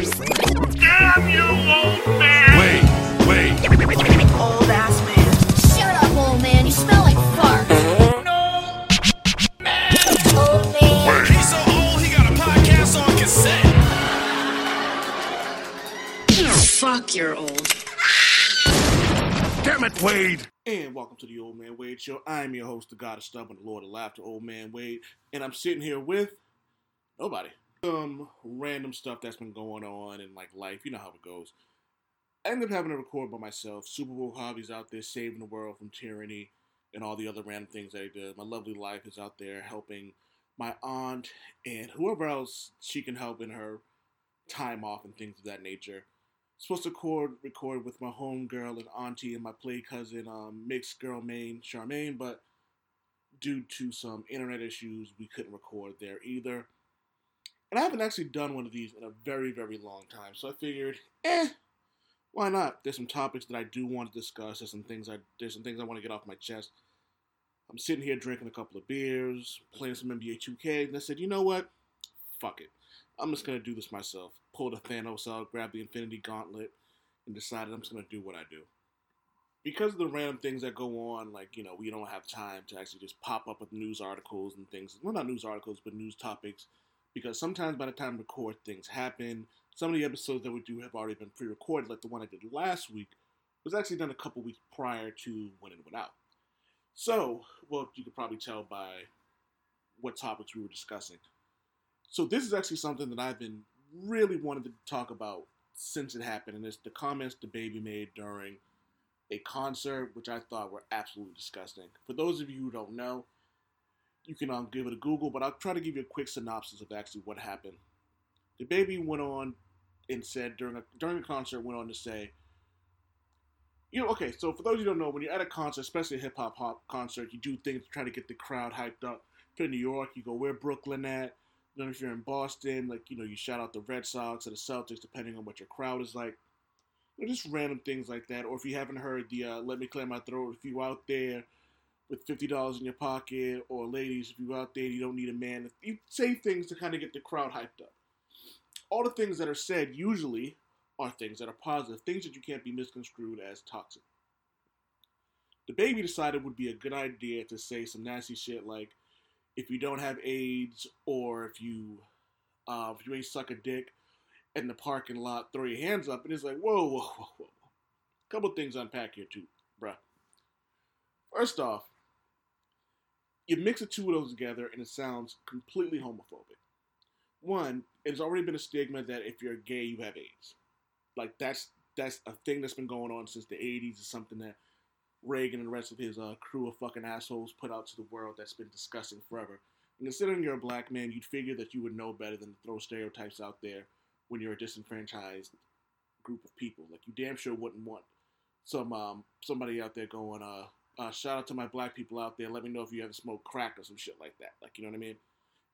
beers. Damn you, old man! Wait, wait. Old ass man. Shut up, old man. You smell like fart. No! Man. Old man. He's so old, he got a podcast on cassette. Fuck, you're old. Damn it, Wade. And welcome to the Old Man Wade Show. I'm your host, the God of Stubborn, the Lord of Laughter, Old Man Wade, and I'm sitting here with nobody. Some random stuff that's been going on in like life. You know how it goes. I ended up having to record by myself. Supa Woke Javi's out there saving the world from tyranny and all the other random things I do. My lovely life is out there helping my aunt and whoever else she can help in her time off and things of that nature supposed to record record with my home girl and auntie and my play cousin, um, mixed girl main Charmaine, but due to some internet issues, we couldn't record there either. And I haven't actually done one of these in a very, very long time, so I figured, eh, why not? There's some topics that I do want to discuss. There's some things I there's some things I want to get off my chest. I'm sitting here drinking a couple of beers, playing some NBA 2K, and I said, you know what? Fuck it. I'm just gonna do this myself. Pull the Thanos out, grab the Infinity Gauntlet, and decided I'm just gonna do what I do. Because of the random things that go on, like you know, we don't have time to actually just pop up with news articles and things. Well, not news articles, but news topics. Because sometimes by the time record, things happen. Some of the episodes that we do have already been pre-recorded, like the one I did last week, was actually done a couple weeks prior to when it went out. So, well, you could probably tell by what topics we were discussing. So this is actually something that I've been really wanting to talk about since it happened, and it's the comments DaBaby made during a concert, which I thought were absolutely disgusting. For those of you who don't know, you can um, give it a Google, but I'll try to give you a quick synopsis of actually what happened. DaBaby went on and said during a during a concert went on to say, you know, okay, so for those of you who don't know, when you're at a concert, especially a hip hop hop concert, you do things to try to get the crowd hyped up. If you're in New York, you go where Brooklyn at. You know, if you're in Boston, like you know, you shout out the Red Sox or the Celtics, depending on what your crowd is like. You know, just random things like that. Or if you haven't heard the uh, "Let Me Clear My Throat," if you out there with fifty dollars in your pocket, or ladies, if you out there, you don't need a man. You say things to kind of get the crowd hyped up. All the things that are said usually are things that are positive, things that you can't be misconstrued as toxic. DaBaby decided would be a good idea to say some nasty shit like if you don't have AIDS or if you uh, if you ain't suck a dick in the parking lot, throw your hands up. And it's like, whoa, whoa, whoa, whoa. A Couple things unpack here too, bruh. First off, you mix the two of those together and it sounds completely homophobic. One, it's already been a stigma that if you're gay, you have AIDS. Like that's that's a thing that's been going on since the 80s. It's something that Reagan and the rest of his uh, crew of fucking assholes put out to the world that's been disgusting forever. And considering you're a black man, you'd figure that you would know better than to throw stereotypes out there when you're a disenfranchised group of people. Like you damn sure wouldn't want some um, somebody out there going, uh, uh, shout out to my black people out there. Let me know if you ever smoked crack or some shit like that. Like you know what I mean?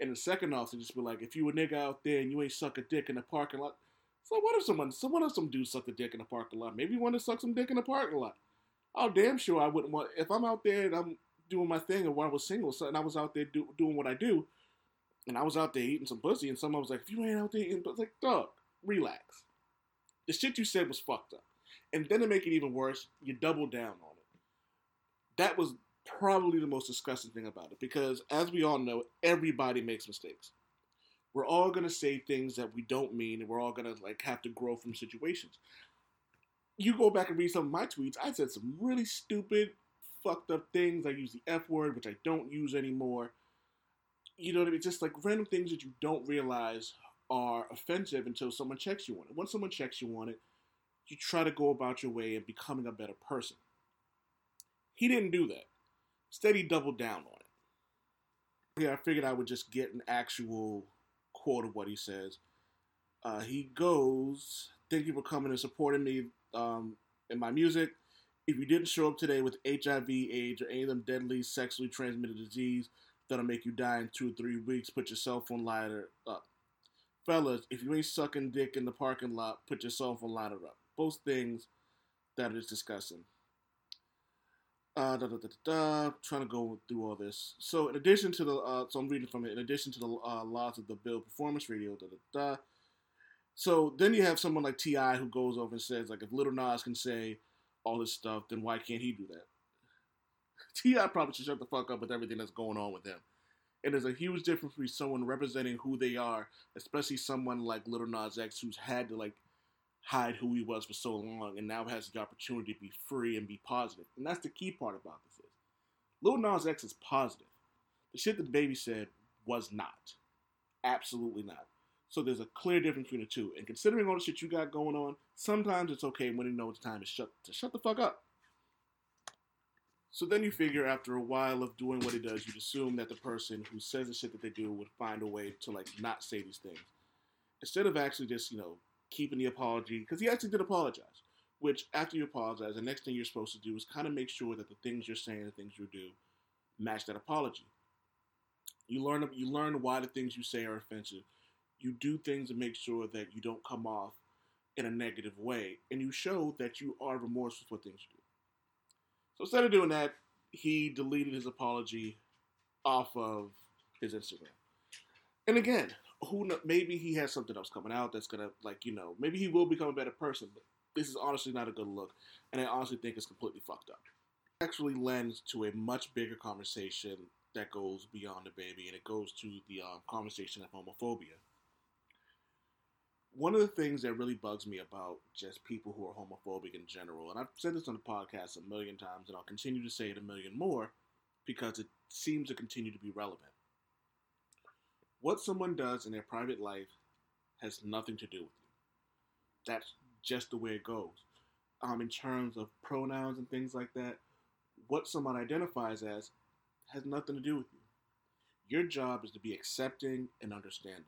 And the second off to just be like, if you a nigga out there and you ain't suck a dick in the parking lot, so what if someone, someone if some dude suck a dick in the parking lot? Maybe you want to suck some dick in the parking lot. Oh, damn sure I wouldn't want. If I'm out there and I'm doing my thing, and when I was single, and I was out there do, doing what I do, and I was out there eating some pussy, and someone was like, "If you ain't out there eating," but like, dog, relax. The shit you said was fucked up, and then to make it even worse, you doubled down on. That was probably the most disgusting thing about it, because as we all know, everybody makes mistakes. We're all gonna say things that we don't mean, and we're all gonna like have to grow from situations you go back and read some of my tweets, I said some really stupid, fucked up things. I use the F word, which I don't use anymore. You know what I mean? Just like random things that you don't realize are offensive until someone checks you on it. Once someone checks you on it, you try to go about your way and becoming a better person. He didn't do that. Instead, he doubled down on it. Yeah, I figured I would just get an actual quote of what he says. Uh, he goes, Thank you for coming and supporting me um, in my music. If you didn't show up today with HIV, AIDS, or any of them deadly sexually transmitted disease that'll make you die in two or three weeks, put your cell phone lighter up. Fellas, if you ain't sucking dick in the parking lot, put your cell phone lighter up. Both things that is disgusting. Uh, da, da, da, trying to go through all this. So, in addition to the, uh, so I'm reading from it. In addition to the uh, laws of the Bill Performance Radio, So then you have someone like T.I. who goes over and says like if Lil Nas can say all this stuff, then why can't he do that? T.I. probably should shut the fuck up with everything that's going on with him. And there's a huge difference between someone representing who they are, especially someone like Lil Nas X, who's had to like hide who he was for so long, and now has the opportunity to be free and be positive. And that's the key part about this is Lil Nas X is positive. The shit that DaBaby said was not, absolutely not. So there's a clear difference between the two. And considering all the shit you got going on, sometimes it's okay when you know it's time to shut to shut the fuck up. So then you figure after a while of doing what he does, you'd assume that the person who says the shit that they do would find a way to like not say these things. Instead of actually just, you know, keeping the apology, because he actually did apologize. Which after you apologize, the next thing you're supposed to do is kind of make sure that the things you're saying, the things you do, match that apology. You learn you learn why the things you say are offensive. You do things to make sure that you don't come off in a negative way, and you show that you are remorseful for things you do. So instead of doing that, he deleted his apology off of his Instagram. And again, who maybe he has something else coming out that's gonna like you know maybe he will become a better person. But this is honestly not a good look, and I honestly think it's completely fucked up. It actually lends to a much bigger conversation that goes beyond DaBaby, and it goes to the um, conversation of homophobia. One of the things that really bugs me about just people who are homophobic in general, and I've said this on the podcast a million times, and I'll continue to say it a million more because it seems to continue to be relevant. What someone does in their private life has nothing to do with you. That's just the way it goes. Um, in terms of pronouns and things like that, what someone identifies as has nothing to do with you. Your job is to be accepting and understanding.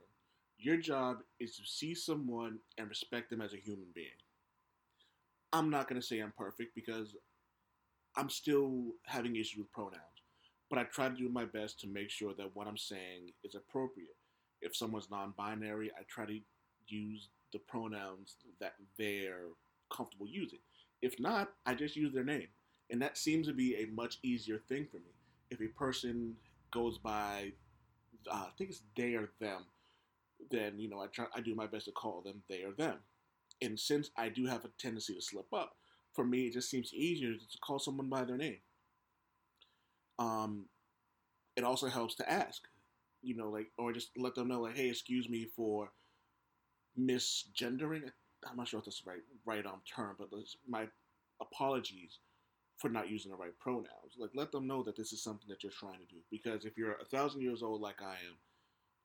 Your job is to see someone and respect them as a human being. I'm not going to say I'm perfect because I'm still having issues with pronouns, but I try to do my best to make sure that what I'm saying is appropriate. If someone's non binary, I try to use the pronouns that they're comfortable using. If not, I just use their name. And that seems to be a much easier thing for me. If a person goes by, uh, I think it's they or them, then you know I try I do my best to call them they or them. And since I do have a tendency to slip up, for me it just seems easier to call someone by their name. Um, it also helps to ask, you know, like or just let them know like, hey, excuse me for misgendering. I'm not sure if that's the right right um term, but my apologies for not using the right pronouns. Like let them know that this is something that you're trying to do. Because if you're a thousand years old like I am,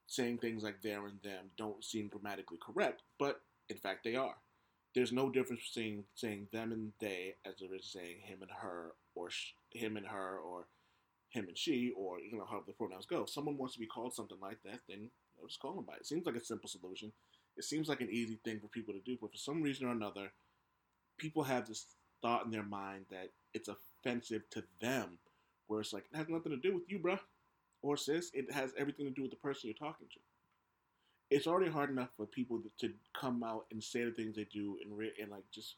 saying things like there and them don't seem grammatically correct, but in fact they are. There's no difference between saying them and they as there is saying him and her, or sh- him and her, or him and she, or you know how the pronouns go. If someone wants to be called something like that, then you know, just call them by it. It seems like a simple solution. It seems like an easy thing for people to do, but for some reason or another, people have this thought in their mind that it's offensive to them, where it's like it has nothing to do with you, bruh or sis, it has everything to do with the person you're talking to. It's already hard enough for people to come out and say the things they do and re- and like just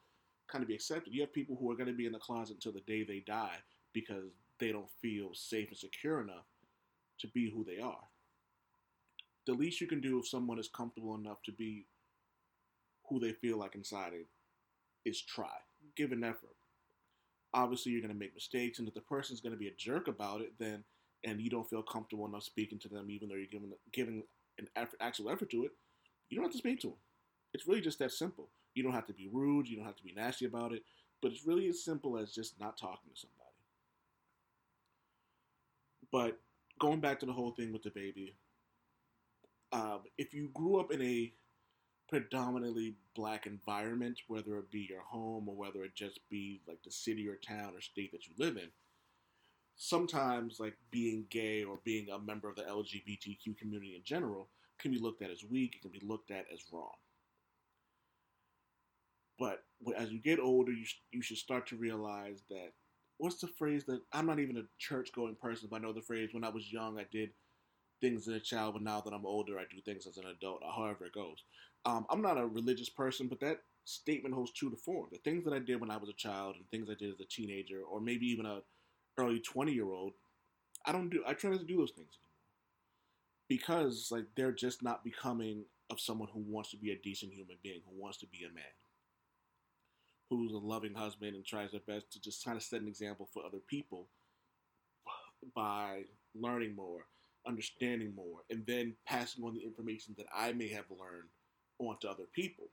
kind of be accepted. You have people who are going to be in the closet until the day they die because they don't feel safe and secure enough to be who they are. The least you can do if someone is comfortable enough to be who they feel like inside it is try, give an effort. Obviously, you're going to make mistakes, and if the person's going to be a jerk about it, then and you don't feel comfortable enough speaking to them, even though you're giving giving an effort, actual effort to it, you don't have to speak to them. It's really just that simple. You don't have to be rude. You don't have to be nasty about it. But it's really as simple as just not talking to somebody. But going back to the whole thing with DaBaby, um, if you grew up in a predominantly black environment, whether it be your home or whether it just be like the city or town or state that you live in, sometimes like being gay or being a member of the LGBTQ community in general can be looked at as weak, it can be looked at as wrong. But as you get older, you, you should start to realize that what's the phrase that I'm not even a church going person, but I know the phrase when I was young, I did things as a child, but now that I'm older, I do things as an adult, or however it goes. Um, I'm not a religious person, but that statement holds true to form. The things that I did when I was a child and things I did as a teenager, or maybe even a early 20 year old, I don't do, I try not to do those things anymore. Because, like, they're just not becoming of someone who wants to be a decent human being, who wants to be a man, who's a loving husband and tries their best to just kind of set an example for other people by learning more, understanding more, and then passing on the information that I may have learned on to other people.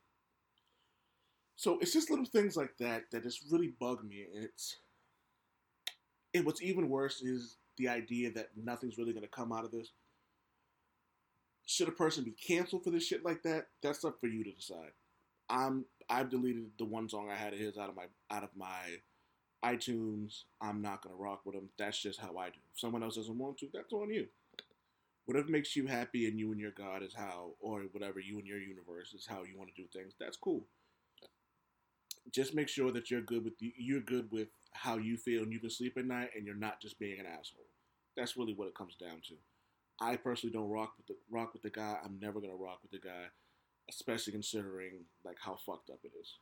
So it's just little things like that that just really bug me, and it's and what's even worse is the idea that nothing's really going to come out of this. Should a person be canceled for this shit like that? That's up for you to decide. I'm I've deleted the one song I had of his out of my out of my iTunes. I'm not gonna rock with him. That's just how I do. If someone else doesn't want to, that's on you. Whatever makes you happy and you and your God is how, or whatever you and your universe is how you want to do things. That's cool. Just make sure that you're good with you're good with how you feel and you can sleep at night and you're not just being an asshole. That's really what it comes down to. I personally don't rock with the rock with the guy. I'm never gonna rock with the guy, especially considering like how fucked up it is.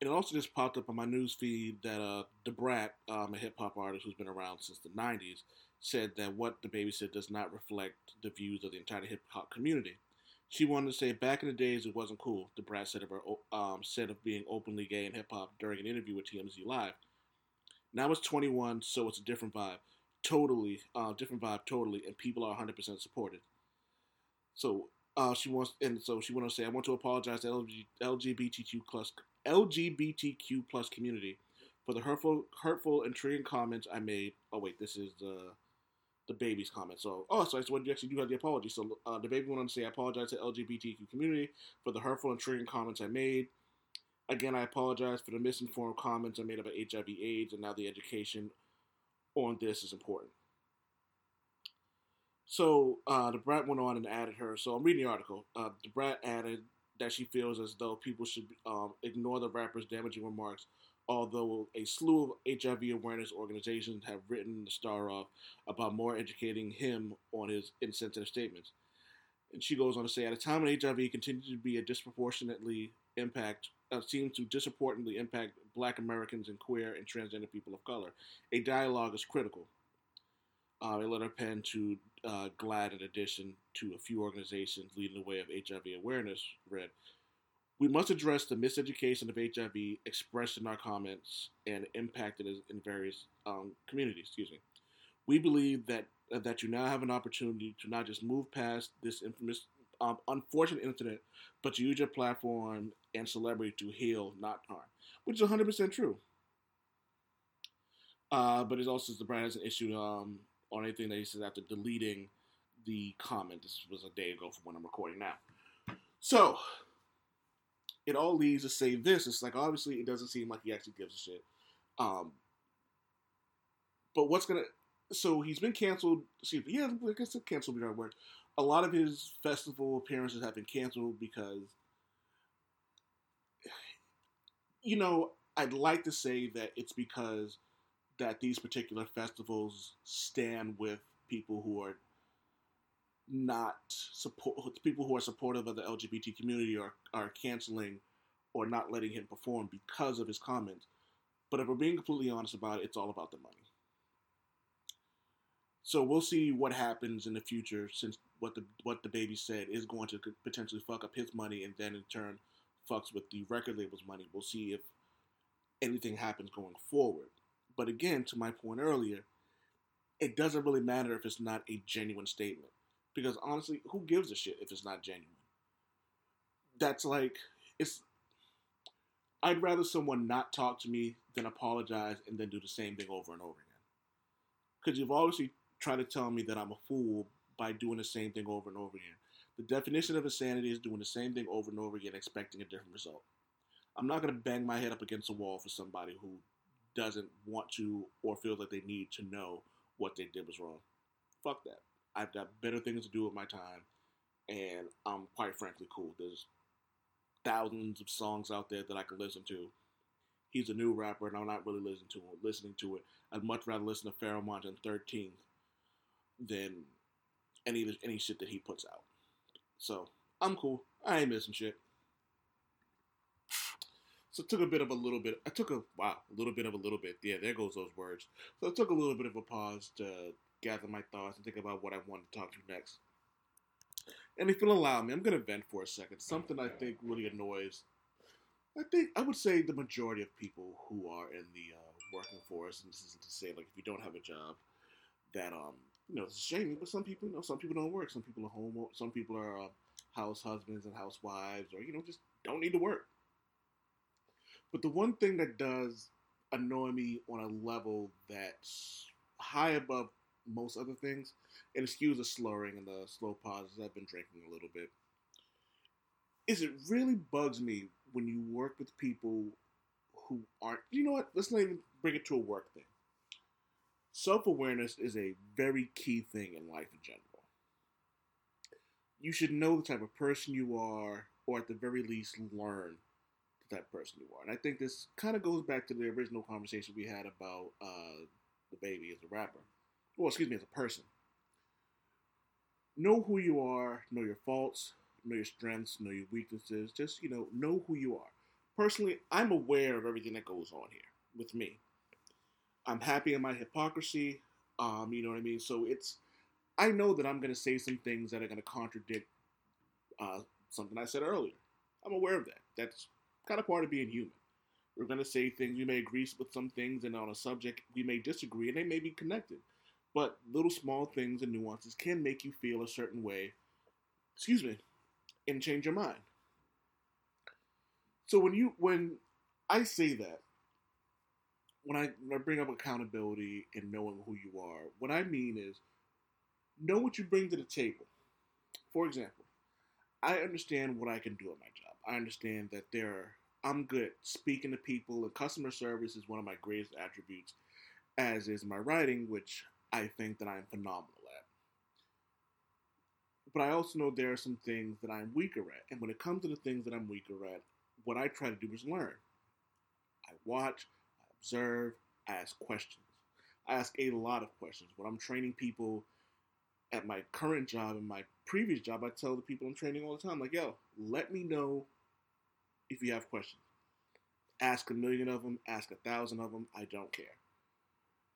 And it also just popped up on my news feed that uh, Da Brat, um, a hip hop artist who's been around since the '90s, said that what DaBaby said does not reflect the views of the entire hip hop community. She wanted to say back in the days it wasn't cool. Da Brat said of her um, said of being openly gay in hip hop during an interview with TMZ Live. Now it's 21, so it's a different vibe totally uh, different vibe totally and people are 100% supported so uh, she wants and so she went on to say i want to apologize to LG, lgbtq plus lgbtq plus community for the hurtful hurtful and triggering comments i made. Oh wait this is the DaBaby's comment. So oh so, so you actually do have the apology. So uh, baby went on to say i apologize to lgbtq community for the hurtful and triggering comments i made. Again i apologize for the misinformed comments i made about hiv aids and now the education on this is important. So uh, Da Brat went on and added her. So I'm reading the article. Uh, Da Brat added that she feels as though people should um, ignore the rapper's damaging remarks, although a slew of HIV awareness organizations have written the star off about more educating him on his insensitive statements. And she goes on to say, at a time when HIV continues to be a disproportionately impact uh, seems to disproportionately impact Black Americans and queer and transgender people of color. A dialogue is critical. Uh, a letter penned to uh, GLAAD, in addition to a few organizations leading the way of HIV awareness, read, "We must address the miseducation of HIV expressed in our comments and impacted in various um, communities." Excuse me. We believe that uh, that you now have an opportunity to not just move past this infamous um, unfortunate incident, but to use your platform and celebrity to heal, not harm, which is 100% true. Uh, but it also says the brand has an issue um, on anything that he says after deleting the comment. This was a day ago from when I'm recording now. So, it all leads to say this. It's like, obviously, it doesn't seem like he actually gives a shit. Um, but what's to. So, he's been canceled. See, yeah, I guess canceled be the right word a lot of his festival appearances have been canceled because, you know, I'd like to say that it's because that these particular festivals stand with people who are not support people who are supportive of the LGBT community are are canceling or not letting him perform because of his comments. But if we're being completely honest about it, it's all about the money. So we'll see what happens in the future, since what the what DaBaby said is going to potentially fuck up his money, and then in turn fucks with the record label's money. We'll see if anything happens going forward. But again, to my point earlier, it doesn't really matter if it's not a genuine statement, because honestly, who gives a shit if it's not genuine? That's like it's. I'd rather someone not talk to me than apologize and then do the same thing over and over again. Because you've obviously tried to tell me that I'm a fool by doing the same thing over and over again. The definition of insanity is doing the same thing over and over again, expecting a different result. I'm not going to bang my head up against a wall for somebody who doesn't want to or feels that they need to know what they did was wrong. Fuck that. I've got better things to do with my time, and I'm quite frankly cool. There's thousands of songs out there that I can listen to. He's a new rapper, and I'm not really listening to him. Listening to it, I'd much rather listen to Pharoahe Monch and 13 than any any shit that he puts out. So I'm cool. I ain't missing shit. So it took a bit of a little bit. I took a wow, a little bit of a little bit. Yeah, there goes those words. So it took a little bit of a pause to gather my thoughts and think about what I wanted to talk to next. And if you'll allow me, I'm going to vent for a second. Something I think really annoys, I think, I would say the majority of people who are in the uh, working force, and this isn't to say, like, if you don't have a job, that, um, you know, it's a shame, but some people, you know, some people don't work. Some people are home, some people are uh, house husbands and housewives, or, you know, just don't need to work. But the one thing that does annoy me on a level that's high above most other things, and excuse the slurring and the slow pauses, I've been drinking a little bit, is it really bugs me when you work with people who aren't, you know what, let's not even bring it to a work thing. Self awareness is a very key thing in life in general. You should know the type of person you are, or at the very least, learn the type of person you are. And I think this kind of goes back to the original conversation we had about uh, DaBaby as a rapper. Well, excuse me, as a person. Know who you are, know your faults, know your strengths, know your weaknesses. Just, you know, know who you are. Personally, I'm aware of everything that goes on here with me. I'm happy in my hypocrisy. Um, you know what I mean? So it's, I know that I'm going to say some things that are going to contradict uh, something I said earlier. I'm aware of that. That's kind of part of being human. We're going to say things, we may agree with some things, and on a subject, we may disagree, and they may be connected. But little small things and nuances can make you feel a certain way, excuse me, and change your mind. So when you when I say that, when I, when I bring up accountability and knowing who you are, what I mean is know what you bring to the table. For example, I understand what I can do at my job. I understand that there are, I'm good speaking to people, and customer service is one of my greatest attributes, as is my writing, which I think that I'm phenomenal at. But I also know there are some things that I'm weaker at. And when it comes to the things that I'm weaker at, what I try to do is learn. I watch, I observe, I ask questions. I ask a lot of questions. When I'm training people at my current job and my previous job, I tell the people I'm training all the time, like, yo, let me know if you have questions. Ask a million of them, ask a thousand of them, I don't care.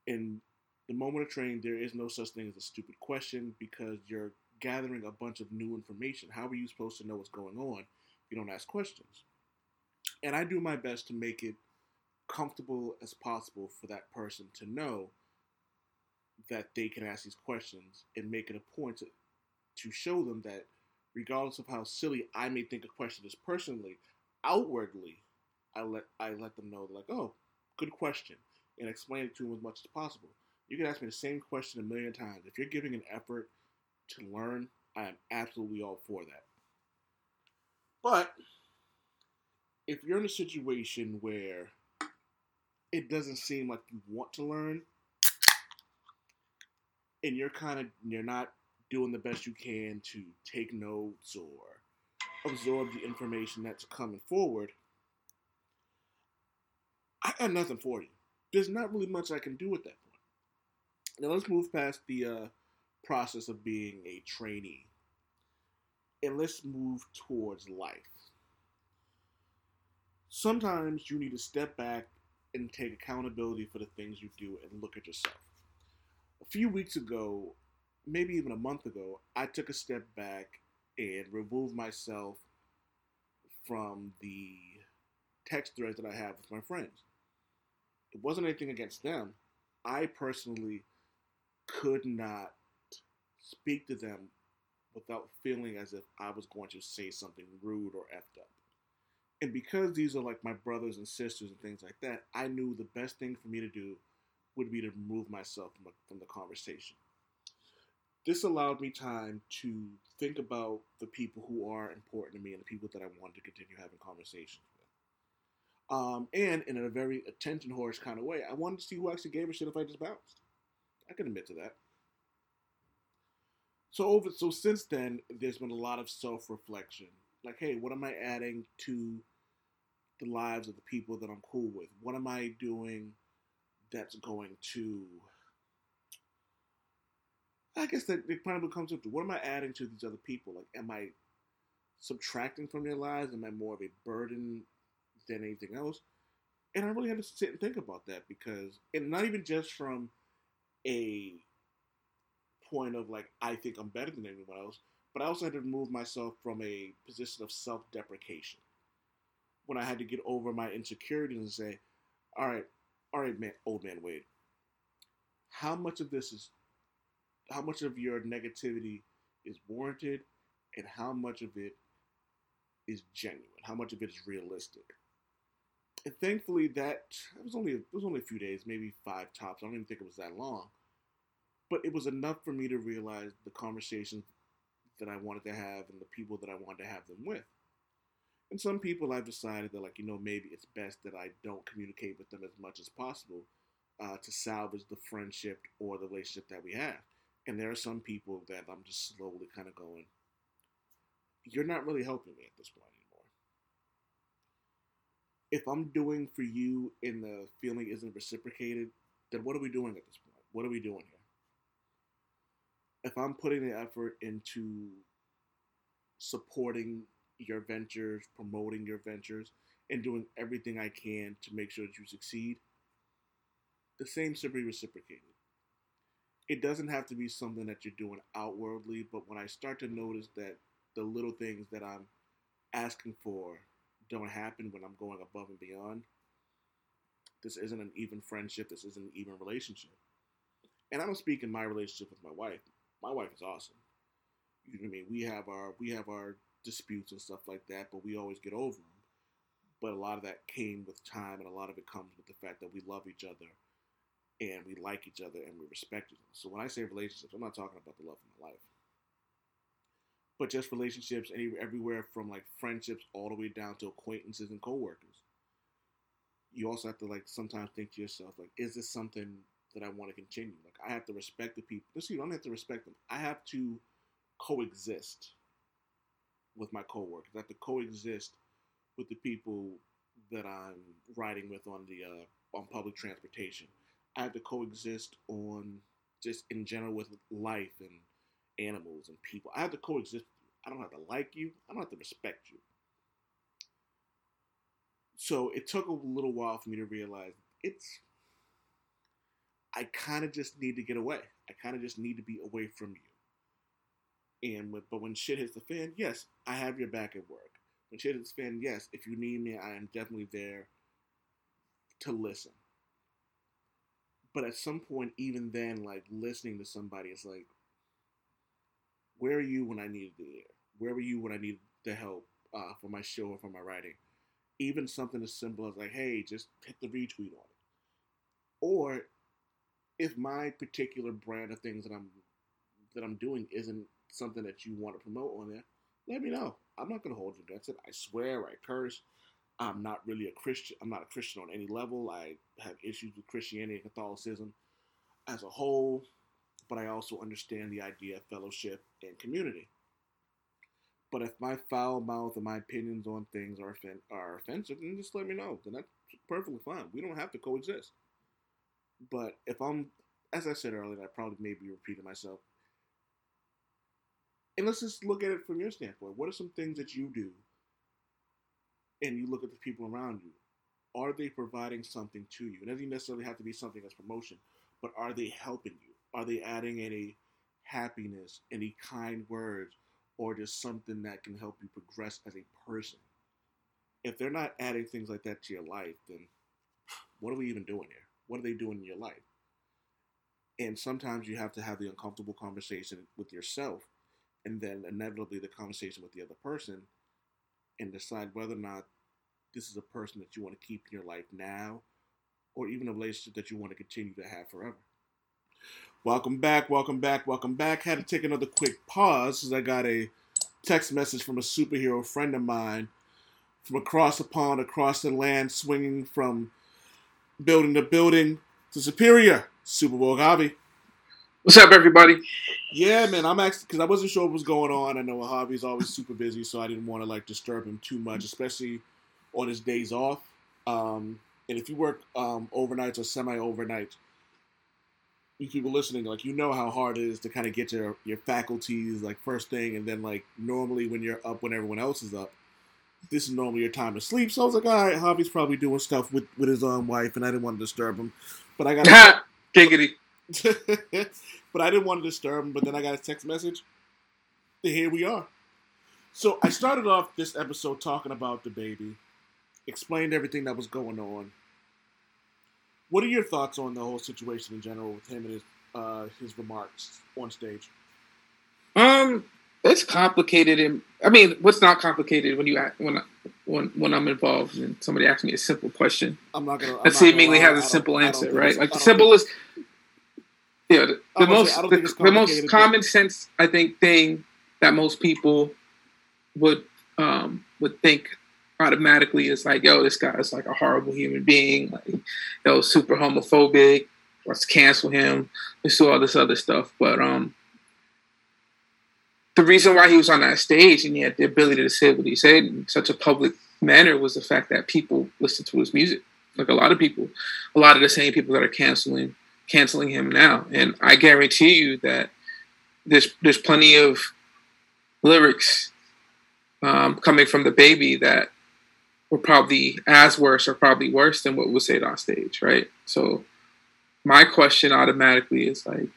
In the moment of training, there is no such thing as a stupid question because you're gathering a bunch of new information. How are you supposed to know what's going on if you don't ask questions? And I do my best to make it comfortable as possible for that person to know that they can ask these questions and make it a point to, to show them that regardless of how silly I may think a question is personally, outwardly, I let I let them know like, oh, good question, and explain it to them as much as possible. You can ask me the same question a million times. If you're giving an effort to learn, I am absolutely all for that. But if you're in a situation where it doesn't seem like you want to learn, and you're kind of you're not doing the best you can to take notes or absorb the information that's coming forward, I got nothing for you. There's not really much I can do at that point. Now let's move past the uh, process of being a trainee, and let's move towards life. Sometimes you need to step back and take accountability for the things you do and look at yourself a few weeks ago, maybe even a month ago, I took a step back and remove myself from the text threads that I have with my friends. It wasn't anything against them. I personally could not speak to them without feeling as if I was going to say something rude or effed up. And because these are like my brothers and sisters and things like that, I knew the best thing for me to do would be to remove myself from, from the conversation. This allowed me time to think about the people who are important to me and the people that I wanted to continue having conversations with. Um, and in a very attention horse kind of way, I wanted to see who actually gave a shit if I just bounced. I can admit to that. So over so since then, there's been a lot of self reflection. Like, hey, what am I adding to the lives of the people that I'm cool with? What am I doing that's going to I guess that it probably comes up to what am I adding to these other people? Like, am I subtracting from their lives? Am I more of a burden than anything else? And I really had to sit and think about that because, and not even just from a point of like, I think I'm better than anyone else, but I also had to remove myself from a position of self-deprecation when I had to get over my insecurities and say, "All right, all right, man, old man Wade, how much of this is, how much of your negativity is warranted, and how much of it is genuine? How much of it is realistic?" And thankfully, that it was only it was only a few days, maybe five tops. I don't even think it was that long, but it was enough for me to realize the conversations that I wanted to have and the people that I wanted to have them with. And some people I've decided that, like, you know, maybe it's best that I don't communicate with them as much as possible uh, to salvage the friendship or the relationship that we have. And there are some people that I'm just slowly kind of going, you're not really helping me at this point anymore. If I'm doing for you and the feeling isn't reciprocated, then what are we doing at this point? What are we doing here? If I'm putting the effort into supporting your ventures, promoting your ventures, and doing everything I can to make sure that you succeed, the same should be reciprocated. It doesn't have to be something that you're doing outwardly, but when I start to notice that the little things that I'm asking for don't happen when I'm going above and beyond, this isn't an even friendship, this isn't an even relationship. And I don't speak in my relationship with my wife. My wife is awesome. You know what I mean? We have our we have our disputes and stuff like that, but we always get over them. But a lot of that came with time, and a lot of it comes with the fact that we love each other and we like each other and we respect each other. So when I say relationships, I'm not talking about the love of my life, but just relationships any, everywhere from like friendships all the way down to acquaintances and coworkers. You also have to like sometimes think to yourself like, is this something that I want to continue? Like I have to respect the people. Listen, you don't have to respect them. I have to coexist with my coworkers. I have to coexist with the people that I'm riding with on the uh, on public transportation. I have to coexist on just in general with life and animals and people. I have to coexist. I don't have to like you. I don't have to respect you. So it took a little while for me to realize it's. I kind of just need to get away. I kind of just need to be away from you. And with, but when shit hits the fan, yes, I have your back at work. When shit hits the fan, yes, if you need me, I am definitely there to listen. But at some point, even then, like listening to somebody, it's like, where are you when I needed the ear? Where were you when I needed the help uh, for my show or for my writing? Even something as simple as like, hey, just hit the retweet on it. Or if my particular brand of things that I'm that I'm doing isn't something that you want to promote on there, let me know. I'm not gonna hold you against it. I swear, I curse. I'm not really a Christian. I'm not a Christian on any level. I have issues with Christianity and Catholicism as a whole, but I also understand the idea of fellowship and community. But if my foul mouth and my opinions on things are offen- are offensive, then just let me know. Then that's perfectly fine. We don't have to coexist. But if I'm, as I said earlier, I probably may be repeating myself. And let's just look at it from your standpoint. What are some things that you do and you look at the people around you? Are they providing something to you? It doesn't necessarily have to be something as promotion, but are they helping you? Are they adding any happiness, any kind words, or just something that can help you progress as a person? If they're not adding things like that to your life, then what are we even doing here? What are they doing in your life? And sometimes you have to have the uncomfortable conversation with yourself and then inevitably the conversation with the other person and decide whether or not this is a person that you want to keep in your life now or even a relationship that you want to continue to have forever. Welcome back, welcome back, welcome back. Had to take another quick pause because I got a text message from a superhero friend of mine from across the pond, across the land, swinging from building to building to Superior. Supa Woke Javi. What's up, everybody? Yeah, man, I'm actually because I wasn't sure what was going on. I know Javi's always super busy, so I didn't want to like disturb him too much, especially on his days off. Um, and if you work um, overnights or semi overnights, you people listening, like you know how hard it is to kind of get your your faculties like first thing, and then like normally when you're up when everyone else is up, this is normally your time to sleep. So I was like, all right, Javi's probably doing stuff with with his own wife, and I didn't want to disturb him. But I got Giggity. but I didn't want to disturb him. But then I got a text message. here we are. So I started off this episode talking about DaBaby, explained everything that was going on. What are your thoughts on the whole situation in general with him and his uh, his remarks on stage? Um, it's complicated, and I mean, what's not complicated when you when I- when when I'm involved and somebody asks me a simple question I'm not gonna. I'm not seemingly gonna has a simple answer, right? Like the simplest, yeah, the, the most say, the, the most common sense I think thing that most people would um would think automatically is like, yo, this guy is like a horrible human being, like yo, super homophobic. Let's cancel him. Let's do all this other stuff, but um the reason why he was on that stage and he had the ability to say what he said in such a public manner was the fact that people listened to his music. Like a lot of people, a lot of the same people that are canceling canceling him now. And I guarantee you that there's there's plenty of lyrics um, coming from DaBaby that were probably as worse or probably worse than what was said on stage, right? So my question automatically is like,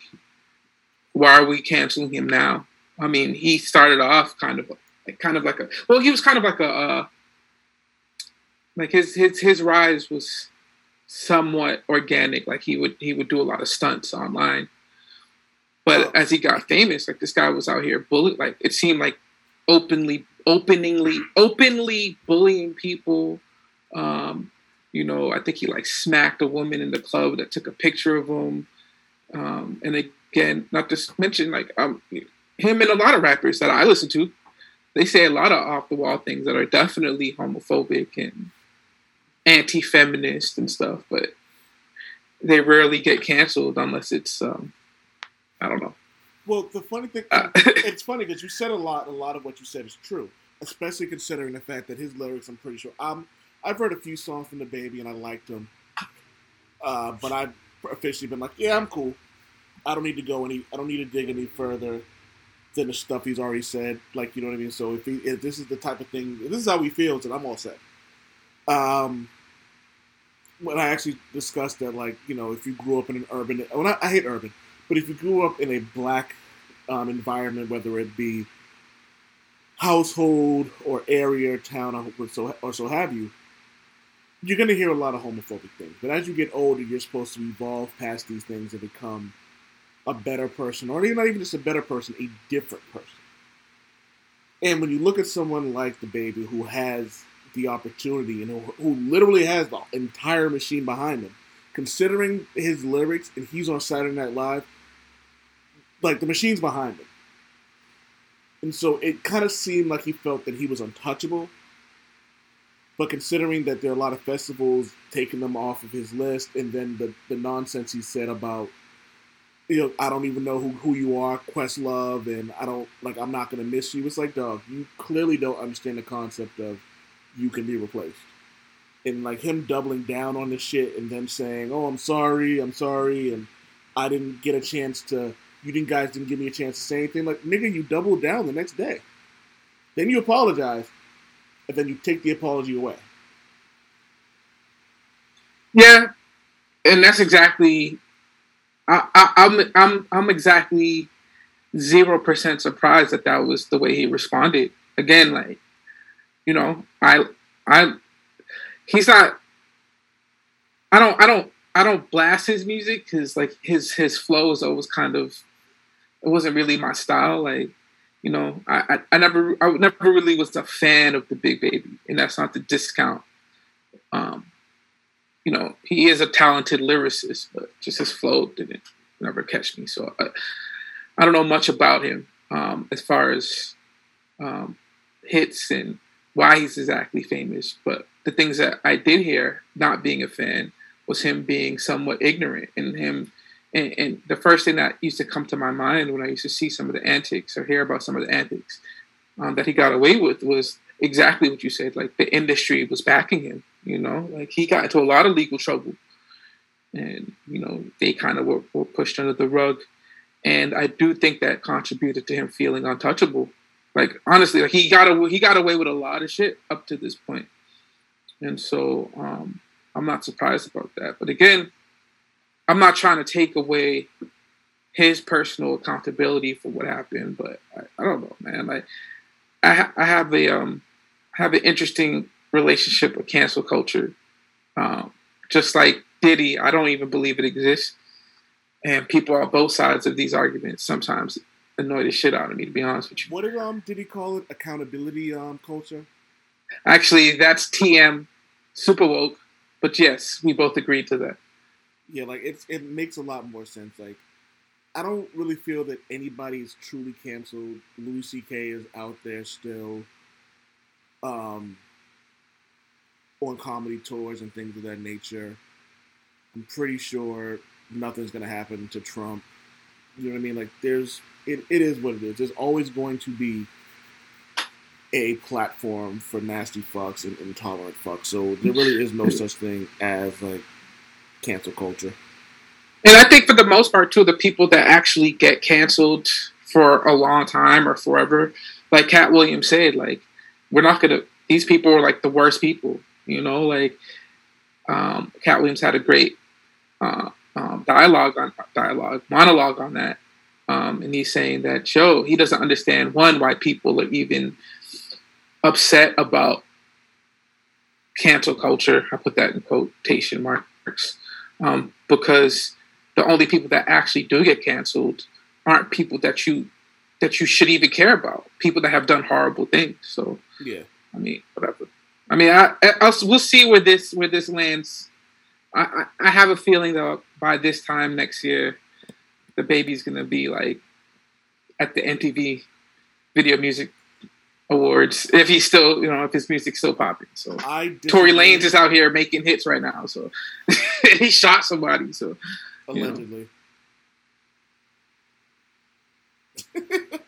why are we canceling him now? I mean, he started off kind of like kind of like a well, he was kind of like a uh, like his his his rise was somewhat organic. Like he would he would do a lot of stunts online, but Oh. as he got famous, like this guy was out here bullying. Like it seemed like openly, openingly, openly bullying people. Um, you know, I think he like smacked a woman in the club that took a picture of him. Um, and again, not to mention like um, him and a lot of rappers that I listen to, they say a lot of off the wall things that are definitely homophobic and anti feminist and stuff, but they rarely get canceled unless it's um, I don't know. Well, the funny thing, Uh, it's funny because you said a lot. A lot of what you said is true, especially considering the fact that his lyrics. I'm pretty sure. Um, I've heard a few songs from DaBaby and I liked them, uh, but I've officially been like, yeah, I'm cool. I don't need to go any. I don't need to dig any further than the stuff he's already said. Like you know what I mean. So if, he, if this is the type of thing, this is how he feels, then I'm all set. Um, when I actually discussed that, like you know, if you grew up in an urban, when I, I hate urban, but if you grew up in a black um, environment, whether it be household or area, town, or so or so have you, you're going to hear a lot of homophobic things. But as you get older, you're supposed to evolve past these things and become a better person, or not even just a better person, a different person. And when you look at someone like DaBaby who has the opportunity and who, who literally has the entire machine behind him, considering his lyrics and he's on Saturday Night Live, like the machine's behind him. And so it kind of seemed like he felt that he was untouchable. But considering that there are a lot of festivals taking them off of his list, and then the, the nonsense he said about, you know, I don't even know who, who you are, Questlove, and I don't, like, I'm not going to miss you. It's like, dog, you clearly don't understand the concept of you can be replaced. And, like, him doubling down on this shit and then saying, oh, I'm sorry, I'm sorry, and I didn't get a chance to, you didn't guys didn't give me a chance to say anything. Like, nigga, you doubled down the next day. Then you apologize, and then you take the apology away. Yeah, and that's exactly. I, I, I'm I'm I'm exactly zero percent surprised that that was the way he responded. Again, like, you know, I I he's not. I don't I don't I don't blast his music because like his his flow is always kind of it wasn't really my style. Like, you know, I, I, I never I never really was a fan of the Big Baby, and that's not the discount. Um, you know, he is a talented lyricist, but just his flow didn't never catch me. So I, I don't know much about him um, as far as um, hits and why he's exactly famous. But the things that I did hear, not being a fan, was him being somewhat ignorant and him. And, and the first thing that used to come to my mind when I used to see some of the antics or hear about some of the antics um, that he got away with was exactly what you said. Like the industry was backing him. You know, like he got into a lot of legal trouble, and you know they kind of were, were pushed under the rug. And I do think that contributed to him feeling untouchable. Like honestly, like he got away, he got away with a lot of shit up to this point, and so um, I'm not surprised about that. But again, I'm not trying to take away his personal accountability for what happened. But I, I don't know, man. Like I, ha- I have a um, I have an interesting relationship with cancel culture. Um, just like Diddy, I don't even believe it exists. And people on both sides of these arguments sometimes annoy the shit out of me, to be honest with you. What did um did he call it? Accountability um culture. Actually, that's TM, Supa Woke. But yes, we both agreed to that. Yeah, like it's it makes a lot more sense. Like I don't really feel that anybody's truly canceled. Louis C.K. is out there still, um, on comedy tours and things of that nature. I'm pretty sure nothing's gonna happen to Trump. You know what I mean? Like there's it, it is what it is. There's always going to be a platform for nasty fucks and intolerant fucks. So there really is no such thing as like cancel culture. And I think for the most part, too, the people that actually get canceled for a long time or forever, like Katt Williams said, like we're not gonna. These people are like the worst people, you know. Like um, Katt Williams had a great uh, um, dialogue on dialogue monologue on that, um, and he's saying that Joe he doesn't understand one why people are even upset about cancel culture. I put that in quotation marks um, because the only people that actually do get canceled aren't people that you that you should even care about. People that have done horrible things. So Yeah. I mean, whatever. I mean, I, I I'll- we'll see where this where this lands. I, I have a feeling that by this time next year, DaBaby's gonna be like at the MTV Video Music Awards if he's still, you know, if his music's still popping. So I Tory. Lanez is out here making hits right now. So he shot somebody. So you know. allegedly.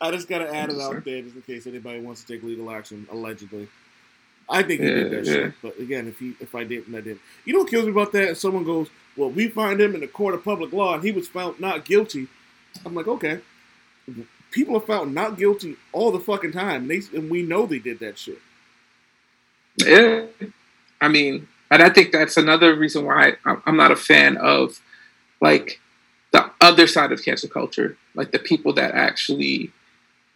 I just gotta add it out there just in case anybody wants to take legal action. Allegedly, I think he did that yeah. shit. But again, if he if I didn't, I didn't. You know what kills me about that? If someone goes, "Well, we find him in the court of public law, and he was found not guilty," I'm like, okay. People are found not guilty all the fucking time, and, they, and we know they did that shit. Yeah, I mean, and I think that's another reason why I- I'm not a fan of like the other side of cancel culture, like the people that actually,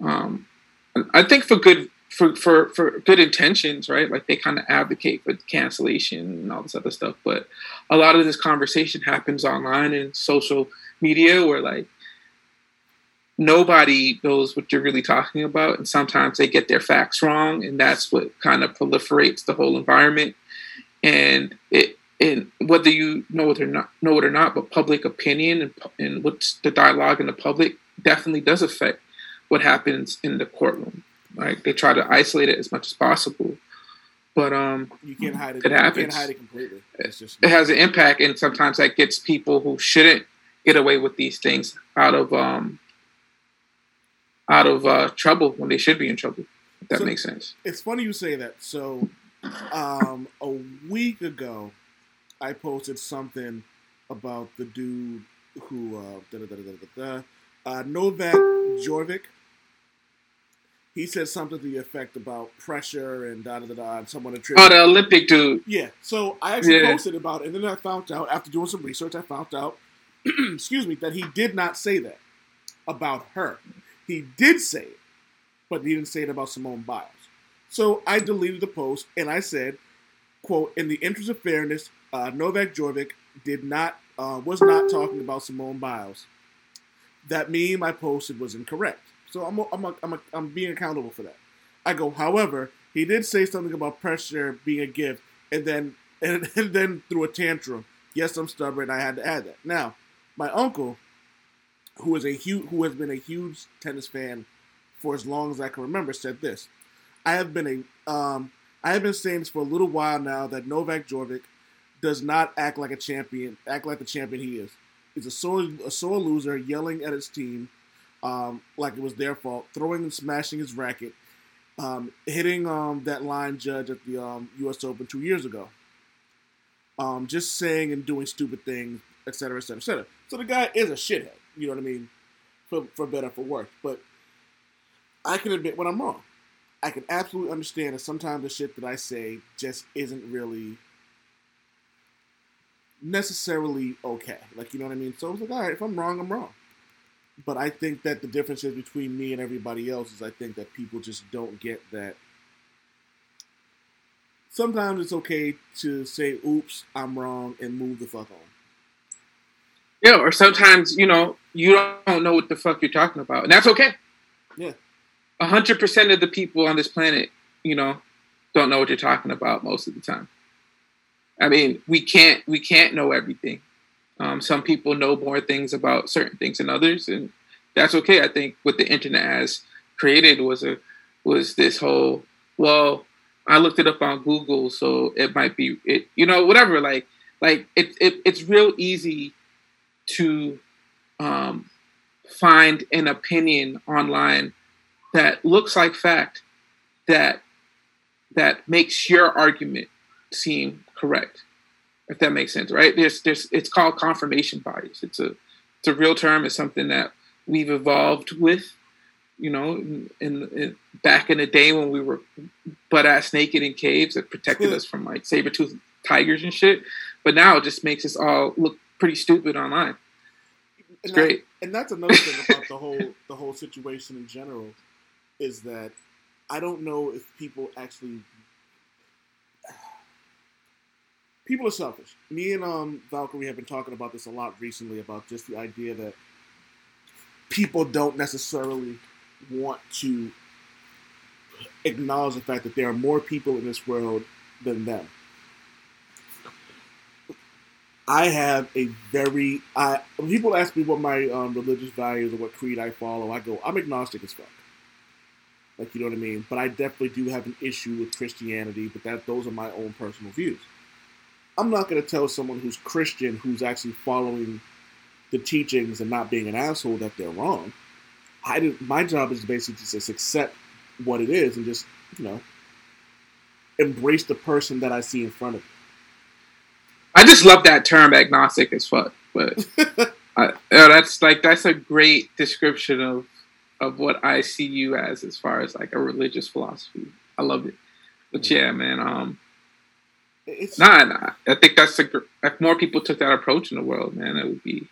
um, I think for good for for for good intentions, right? Like they kind of advocate for cancellation and all this other stuff, but a lot of this conversation happens online and social media, where like nobody knows what you're really talking about and sometimes they get their facts wrong and that's what kind of proliferates the whole environment and it and whether you know it or not know it or not but public opinion and, and what's the dialogue in the public definitely does affect what happens in the courtroom right they try to isolate it as much as possible but um You can't hide it. It You can't happens. hide it completely. It's just it has an impact and sometimes that gets people who shouldn't get away with these things out of um out of uh, trouble when they should be in trouble if that So- makes sense it's funny you say that. So, um, a week ago, I posted something about the dude who uh, da, da, da, uh, Novak Djokovic. He said something to the effect about pressure and da da da da. And someone oh attributed. the olympic dude Yeah, so I actually Yeah. posted about it, and then I found out after doing some research, I found out, excuse me, that he did not say that about her. He did say it, but he didn't say it about Simone Biles. So I deleted the post and I said, "quote In the interest of fairness, uh, Novak Djokovic did not uh, was not talking about Simone Biles. That meme I posted was incorrect. So I'm I'm a, I'm, a, I'm being accountable for that. I go, however, he did say something about pressure being a gift, and then and, and then threw a tantrum. Yes, I'm stubborn. I had to add that. Now, my uncle, who is a huge, who has been a huge tennis fan for as long as I can remember, said this. I have been a um, I have been saying this for a little while now that Novak Djokovic does not act like a champion, act like the champion he is. He's a sore a sore loser, yelling at his team um, like it was their fault, throwing and smashing his racket, um, hitting um, that line judge at the um, U.S. Open two years ago. Um, just saying and doing stupid things, et cetera, et cetera, et cetera. So the guy is a shithead. You know what I mean? For for better or for worse. But I can admit when I'm wrong. I can absolutely understand that sometimes the shit that I say just isn't really necessarily okay. Like you know what I mean? So I was like, all right, if I'm wrong, I'm wrong. But I think that the difference is between me and everybody else is I think that people just don't get that. Sometimes it's okay to say, "Oops, I'm wrong," and move the fuck on. Yeah, or sometimes you know you don't know what the fuck you're talking about, and that's okay. Yeah. A hundred percent of the people on this planet, you know, don't know what you're talking about most of the time. I mean, we can't we can't know everything. Um, some people know more things about certain things than others, and that's okay. I think what the internet has created was a was this whole well, I looked it up on Google, so it might be it, you know, whatever. Like like it, it it's real easy to um, find an opinion online that looks like fact that that makes your argument seem correct if that makes sense right? There's there's it's called confirmation bias. It's a it's a real term. It's something that we've evolved with you know in, in, in back in the day when we were butt ass naked in caves that protected us from like saber-toothed tigers and shit. But now it just makes us all look pretty stupid online. It's great. and that's another thing about the whole the whole situation in general is that I don't know if people actually people are selfish. Me and um Valkyrie have been talking about this a lot recently about just the idea that people don't necessarily want to acknowledge the fact that there are more people in this world than them. I have a very I when people ask me what my um, religious values or what creed I follow, I go, I'm agnostic as fuck. Like you know what I mean? But I definitely do have an issue with Christianity, but that those are my own personal views. I'm not gonna tell someone who's Christian who's actually following the teachings and not being an asshole that they're wrong. I do, my job is basically to just accept what it is and just, you know, embrace the person that I see in front of me. I just love that term agnostic as fuck. But I, that's like that's a great description of of what I see you as as far as like a religious philosophy. I love it. But yeah, man. Um, It's nah, nah. I think that's gr- if more people took that approach in the world, man, it would be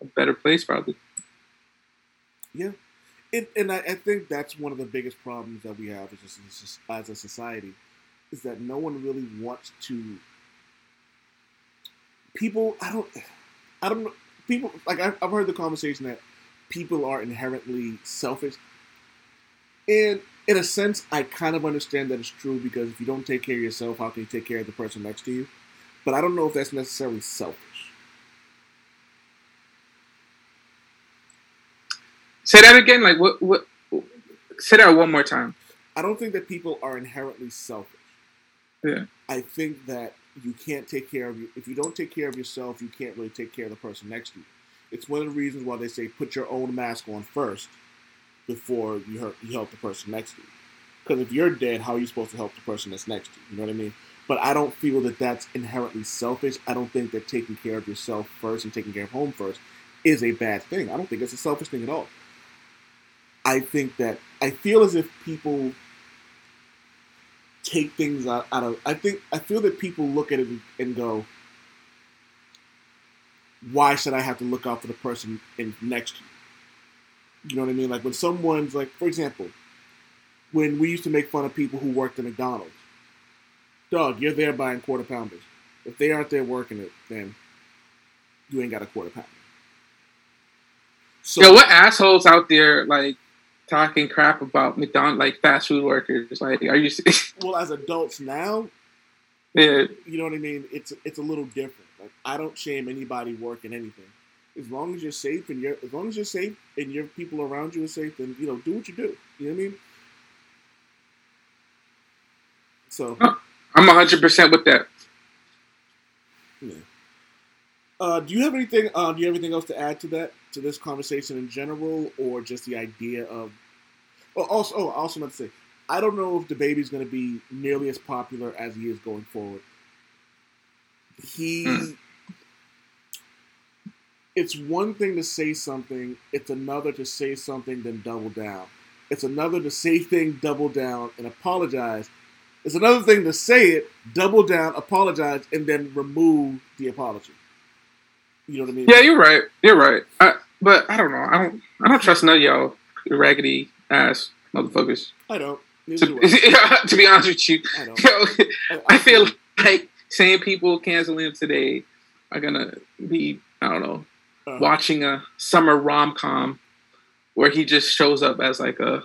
a better place probably. Yeah, it, and I, I think that's one of the biggest problems that we have as a, as a society is that no one really wants to. People, I don't, I don't know. People like I've, I've heard the conversation that people are inherently selfish, and in a sense, I kind of understand that it's true because if you don't take care of yourself, how can you take care of the person next to you? But I don't know if that's necessarily selfish. Say that again. Like what? What? Say that one more time. I don't think that people are inherently selfish. Yeah. I think that you can't take care of you if you don't take care of yourself, you can't really take care of the person next to you. It's one of the reasons why they say put your own mask on first before you hurt you help the person next to you. Because if you're dead, how are you supposed to help the person that's next to you? You know what I mean? But I don't feel that that's inherently selfish. I don't think that taking care of yourself first and taking care of home first is a bad thing. I don't think it's a selfish thing at all. I think that I feel as if people take things out, out of. I think I feel that people look at it and, go, "Why should I have to look out for the person in next to you?" You know what I mean? Like when someone's like, for example, when we used to make fun of people who worked at McDonald's. Dog, you're there buying quarter pounders. If they aren't there working it, then you ain't got a quarter pounder. So Yo, what assholes out there like talking crap about McDonald's, like fast food workers? Like, are you? well, as adults now, yeah, you know what I mean? It's it's a little different. Like I don't shame anybody working anything. As long as you're safe and you're as long as you're safe and your people around you are safe, then you know do what you do. You know what I mean? So I'm 100 percent with that. yeah. Uh, do you have anything? Uh, do you have anything else to add to that to this conversation in general, or just the idea of? Oh, also, oh, I also meant to say, I don't know if DaBaby's going to be nearly as popular as he is going forward. He. Hmm. It's one thing to say something; it's another to say something then double down. It's another to say thing, double down, and apologize. It's another thing to say it, double down, apologize, and then remove the apology. You know what I mean? Yeah, you're right. You're right. I, but I don't know. I don't. I don't trust none of y'all raggedy ass motherfuckers. I don't. To, do I. to be honest with you, I don't. yo, I feel like saying people canceling today are gonna be I don't know Uh, watching a summer rom com where he just shows up as like a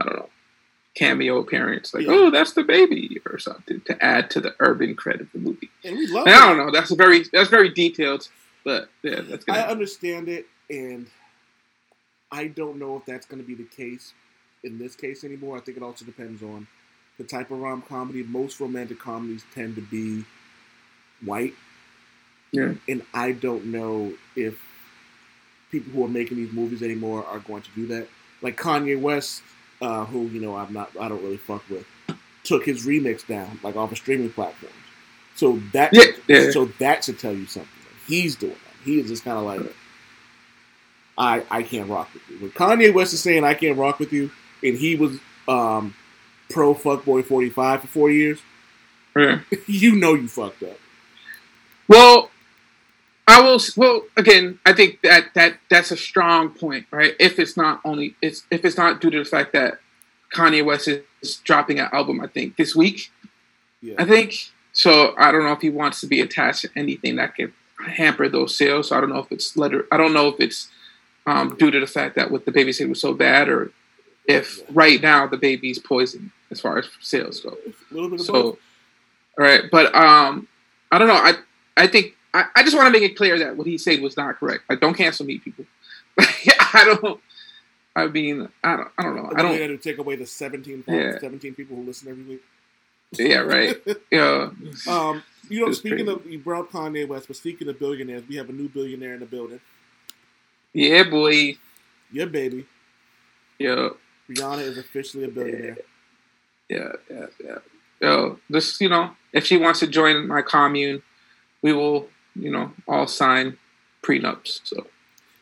I don't know cameo appearance like Yeah. oh that's DaBaby or something to add to the urban cred of the movie. and we love And I don't know. That's very that's very detailed, but yeah, that's I gonna. understand it, and I don't know if that's going to be the case in this case anymore. I think it also depends on the type of rom comedy. Most romantic comedies tend to be white, Yeah. and I don't know if people who are making these movies anymore are going to do that. Like Kanye West, uh, who you know I'm not, I don't really fuck with, took his remix down like off of streaming platforms. So that, Yeah, yeah. so that should tell you something. He's doing that. He is just kind of like, I I can't rock with you. When Kanye West is saying I can't rock with you, and he was um, pro fuckboy 45 for four years, Yeah. you know you fucked up. Well, I will. Well, again, I think that that that's a strong point, right? If it's not only it's if it's not due to the fact that Kanye West is dropping an album, I think this week. Yeah. I think so. I don't know if he wants to be attached to anything that could hamper those sales. So I don't know if it's letter. I don't know if it's um, due to the fact that with the babysitter was so bad, or if right now DaBaby's poison as far as sales go. A little bit of So, both. all right, but um, I don't know. I I think I, I just want to make it clear that what he said was not correct. Like, don't cancel me, people. I don't. I mean, I don't. I don't know. I don't. going to take away the 17, Yeah. 17 people who listen every week. Yeah, right. Yeah. Um, you know, speaking crazy. of you brought Kanye West, but speaking of billionaires, we have a new billionaire in the building. Yeah, boy. Yeah, baby. Yeah. Rihanna is officially a billionaire. Yeah. Yeah. Yeah. Yo, just you know, if she wants to join my commune, we will, you know, all sign prenups. So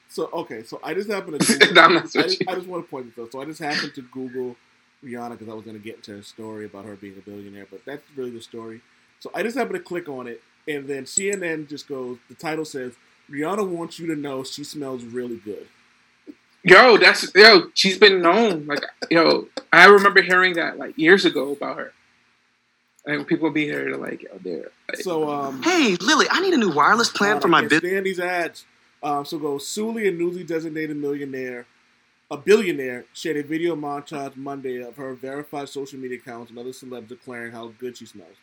So okay, so I just happened to Google, not I, just, I just want to point this out. So I just happened to Google Rihanna because I was going to get into her story about her being a billionaire, but that's really the story. So I just happened to click on it, and then CNN just goes. The title says Rihanna wants you to know she smells really good. Yo, that's yo. She's been known. Like yo, I remember hearing that like years ago about her. And people would be here to like, yo, they're So um, Hey, Lily, I need a new wireless plan God, for my can't business. stand these ads. Um, so go Sully, a newly designated millionaire, a billionaire, shared a video montage Monday of her verified social media accounts and other celebs declaring how good she smells.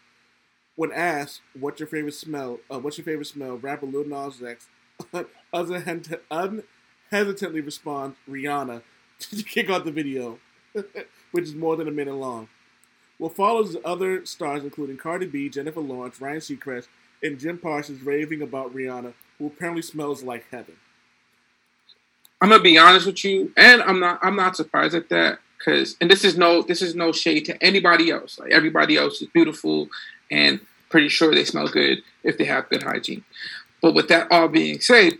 When asked what's your favorite smell, uh, what's your favorite smell, rapper Lil Nas X unhesitantly unhesitantly responds Rihanna to kick off the video, which is more than a minute long. What follows is other stars including Cardi B, Jennifer Lawrence, Ryan Seacrest, and Jim Parsons raving about Rihanna, who apparently smells like heaven. I'm gonna be honest with you, and I'm not. I'm not surprised at that because, and this is no, this is no shade to anybody else. Like everybody else is beautiful, and pretty sure they smell good if they have good hygiene. But with that all being said,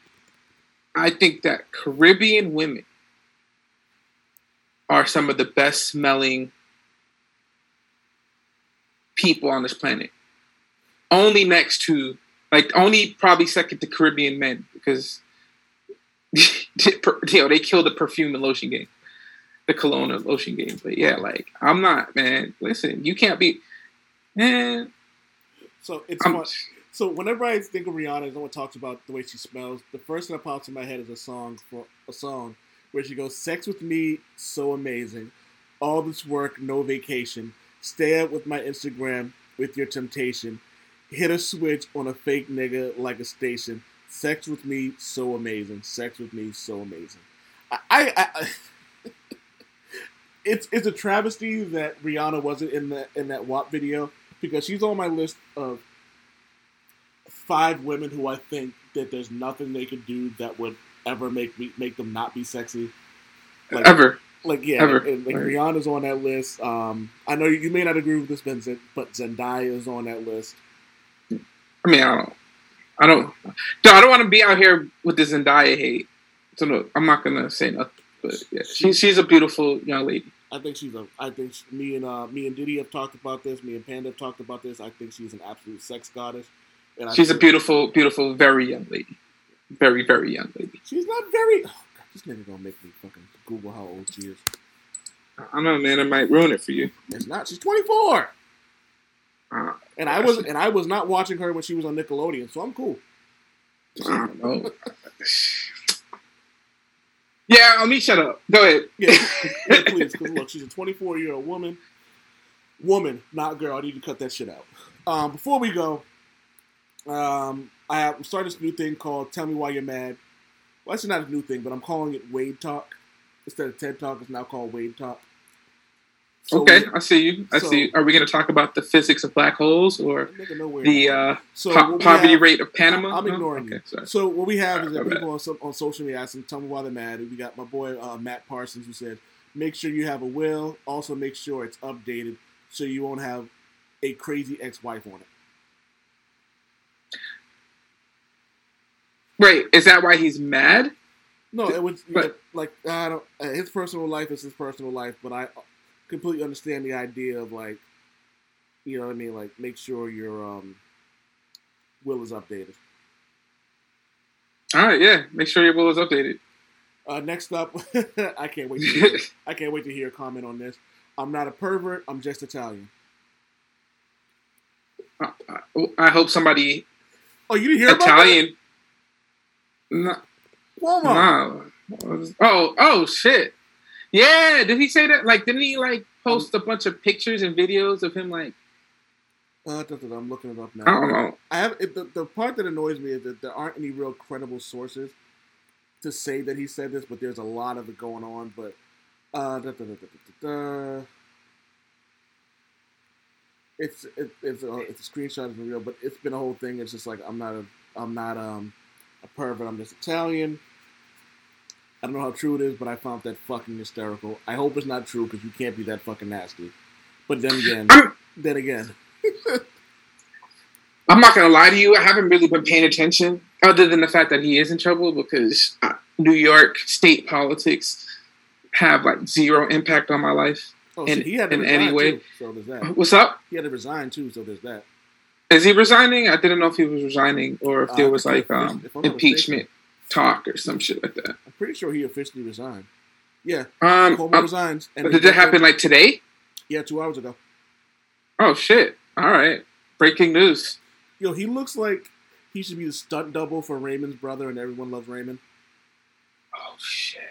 I think that Caribbean women are some of the best smelling people on this planet. Only next to, like, only probably second to Caribbean men because you know, they killed the perfume and lotion game, the cologne and lotion game. But yeah, like I'm not, man. Listen, you can't be, man. So it's I'm, fun. So whenever I think of Rihanna, and someone talks about the way she smells, the first thing that pops in my head is a song for a song where she goes, "Sex with me, so amazing. All this work, no vacation. Stay up with my Instagram with your temptation. Hit a switch on a fake nigga like a station. Sex with me, so amazing. Sex with me, so amazing." I, I, I it's it's a travesty that Rihanna wasn't in that in that WAP video because she's on my list of five women who I think that there's nothing they could do that would ever make me make them not be sexy. Like, ever. Like yeah, ever. and, like. Rihanna's on that list. Um, I know you may not agree with this, Vincent, but Zendaya is on that list. I mean, I don't, I don't, no, I don't want to be out here with the Zendaya hate. So no, I'm not gonna say nothing. But yeah, she, she's a beautiful young lady. I think she's a. I think she, me and uh, me and Diddy have talked about this. Me and Panda have talked about this. I think she's an absolute sex goddess. And I She's a beautiful, beautiful, very young lady. very very young lady. She's not very. Oh, God, this nigga gonna make me fucking Google how old she is. I don't know, man. It might ruin it for you. It's not. She's 24. Uh, And I was and I was not watching her when she was on Nickelodeon, so I'm cool. I don't know. Yeah, I'll me shut up. Go ahead. Yeah, yeah please, because look, she's a 24 year old woman. Woman, not girl. I need to cut that shit out. Um, before we go, um, I have started this new thing called "Tell Me Why You're Mad." Well, it's not a new thing, but I'm calling it Wade Talk instead of TED Talk. It's now called Wade Talk. So okay, we- I see you. I so- see. You. Are we going to talk about the physics of black holes or the uh, So po- poverty have- rate of Panama? I'm No? ignoring okay, you. Sorry. So what we have is that bad. people on, on social media ask them, tell me why they're mad. We got my boy uh, Matt Parsons who said, make sure you have a will. Also make sure it's updated so you won't have a crazy ex-wife on it. Wait, is that why he's mad? No, it was like I don't. Uh, his personal life is his personal life, but I completely understand the idea of like, you know what I mean. Like, make sure your um, will is updated. All right, yeah. Make sure your will is updated. Uh, next up, I can't wait. To hear, I can't wait to hear a comment on this. I'm not a pervert. I'm just Italian. I, I- I hope somebody Oh, you didn't hear about Italian. No, that? Cuomo. no. Oh, oh shit. Yeah, did he say that? Like, didn't he like post a bunch of pictures and videos of him like Uh, da- da- da, I'm looking it up now. I don't know. I have it, the, the part that annoys me is that there aren't any real credible sources to say that he said this, but there's a lot of it going on. But uh, da, da, da, da, da, da, da. it's it, it's a, it's a screenshot of real, but it's been a whole thing. It's just like I'm not a I'm not um a pervert. I'm just Italian. I don't know how true it is, but I found that fucking hysterical. I hope it's not true because you can't be that fucking nasty. But then again, then again, I'm not gonna lie to you. I haven't really been paying attention, other than the fact that he is in trouble because uh, New York state politics have like zero impact on my life. oh In- shit, he had to in resign any way. too. So there's that. What's up? He had to resign too, so there's that. Is he resigning? I didn't know if he was resigning or if Uh, there was like um, impeachment talk or some shit like that. I'm pretty sure he officially resigned. Yeah, Um, um, resigns. And but did that happen like today? Yeah, two hours ago. Oh shit! All right, breaking news. Yo, he looks like he should be the stunt double for Raymond's brother, and everyone loves Raymond. Oh shit!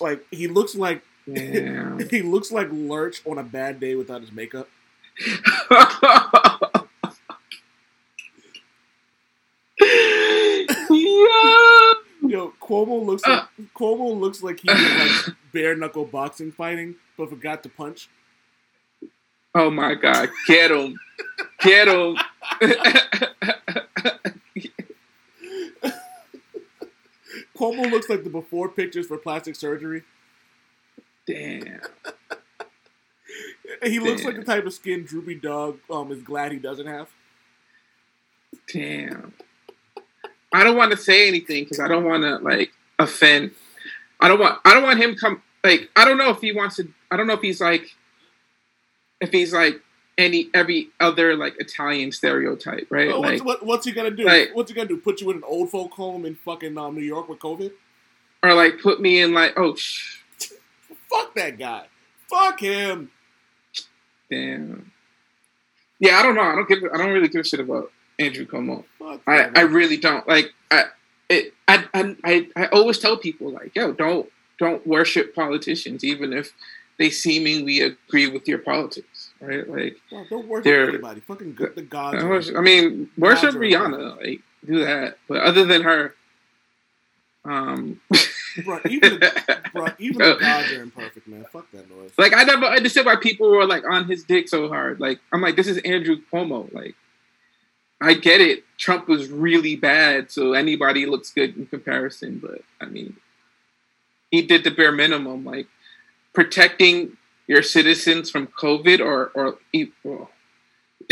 Like he looks like he looks like Lurch on a bad day without his makeup. Yeah. Yo, Cuomo looks like Cuomo looks like he was like bare knuckle boxing fighting, but forgot to punch. Oh my god! Get him! Get him! Cuomo looks like the before pictures for plastic surgery. Damn. He looks like the type of skin Droopy Dog um, is glad he doesn't have. Damn. I don't want to say anything because I don't want to like offend. I don't want. I don't want him come. Like I don't know if he wants to. I don't know if he's like. If he's like any every other like Italian stereotype, right? Oh, what's, like what, what's he gonna do? like- what's he gonna do? Put you in an old folk home in fucking um, New York with COVID? or like put me in like oh sh- Fuck that guy. Fuck him. Damn. Yeah, I don't know. I don't give. I don't really give a shit about Andrew Cuomo. Fuck I, I really don't like I it I, I I always tell people like yo don't don't worship politicians even if they seemingly agree with your politics right like don't worship anybody. Fucking good, the gods. I, worship- I mean worship Rihanna like do that but other than her um bro, even the, bro, even the gods are imperfect, man. Fuck that noise. like I never understood why people were like on his dick so hard like I'm like this is Andrew Cuomo like I get it Trump was really bad so anybody looks good in comparison but I mean he did the bare minimum, like protecting your citizens from COVID, or or well,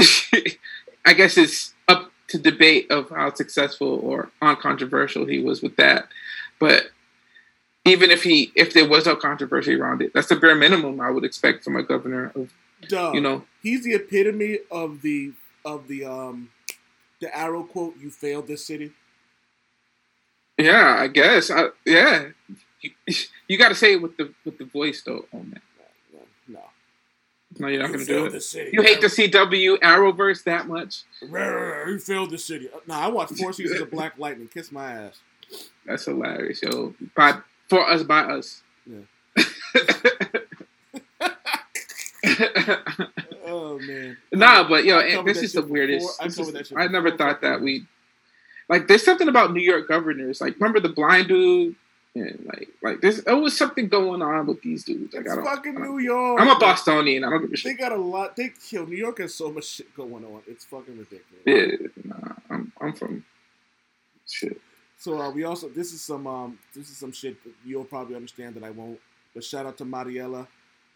I guess it's up to debate of how successful or uncontroversial he was with that. But even if he, if there was no controversy around it, that's the bare minimum I would expect from a governor of, Duh. you know, he's the epitome of the of the um the arrow quote? You failed this city. Yeah, I guess. I, yeah, you, you got to say it with the with the voice though. Oh man, No, no. you're not You gonna do failed it. the city. You hate the CW Arrowverse that much? You failed the city. Nah, I watched four seasons of Black Lightning. Kiss my ass. That's hilarious, yo. By for us, by us. Yeah. Oh man. nah, but yo, and this is the weirdest. before. I This is- I never thought that we like. There's something about New York governors. Like, remember the blind dude? And like, like there's always something going on with these dudes. Like, It's I don't. fucking I don't- New York. I'm a Bostonian. I don't give a shit. They got a lot. They kill New York has so much shit going on. It's fucking ridiculous. Yeah, nah, I'm I'm from shit. So uh, we also this is some um this is some shit you'll probably understand that I won't. But shout out to Mariella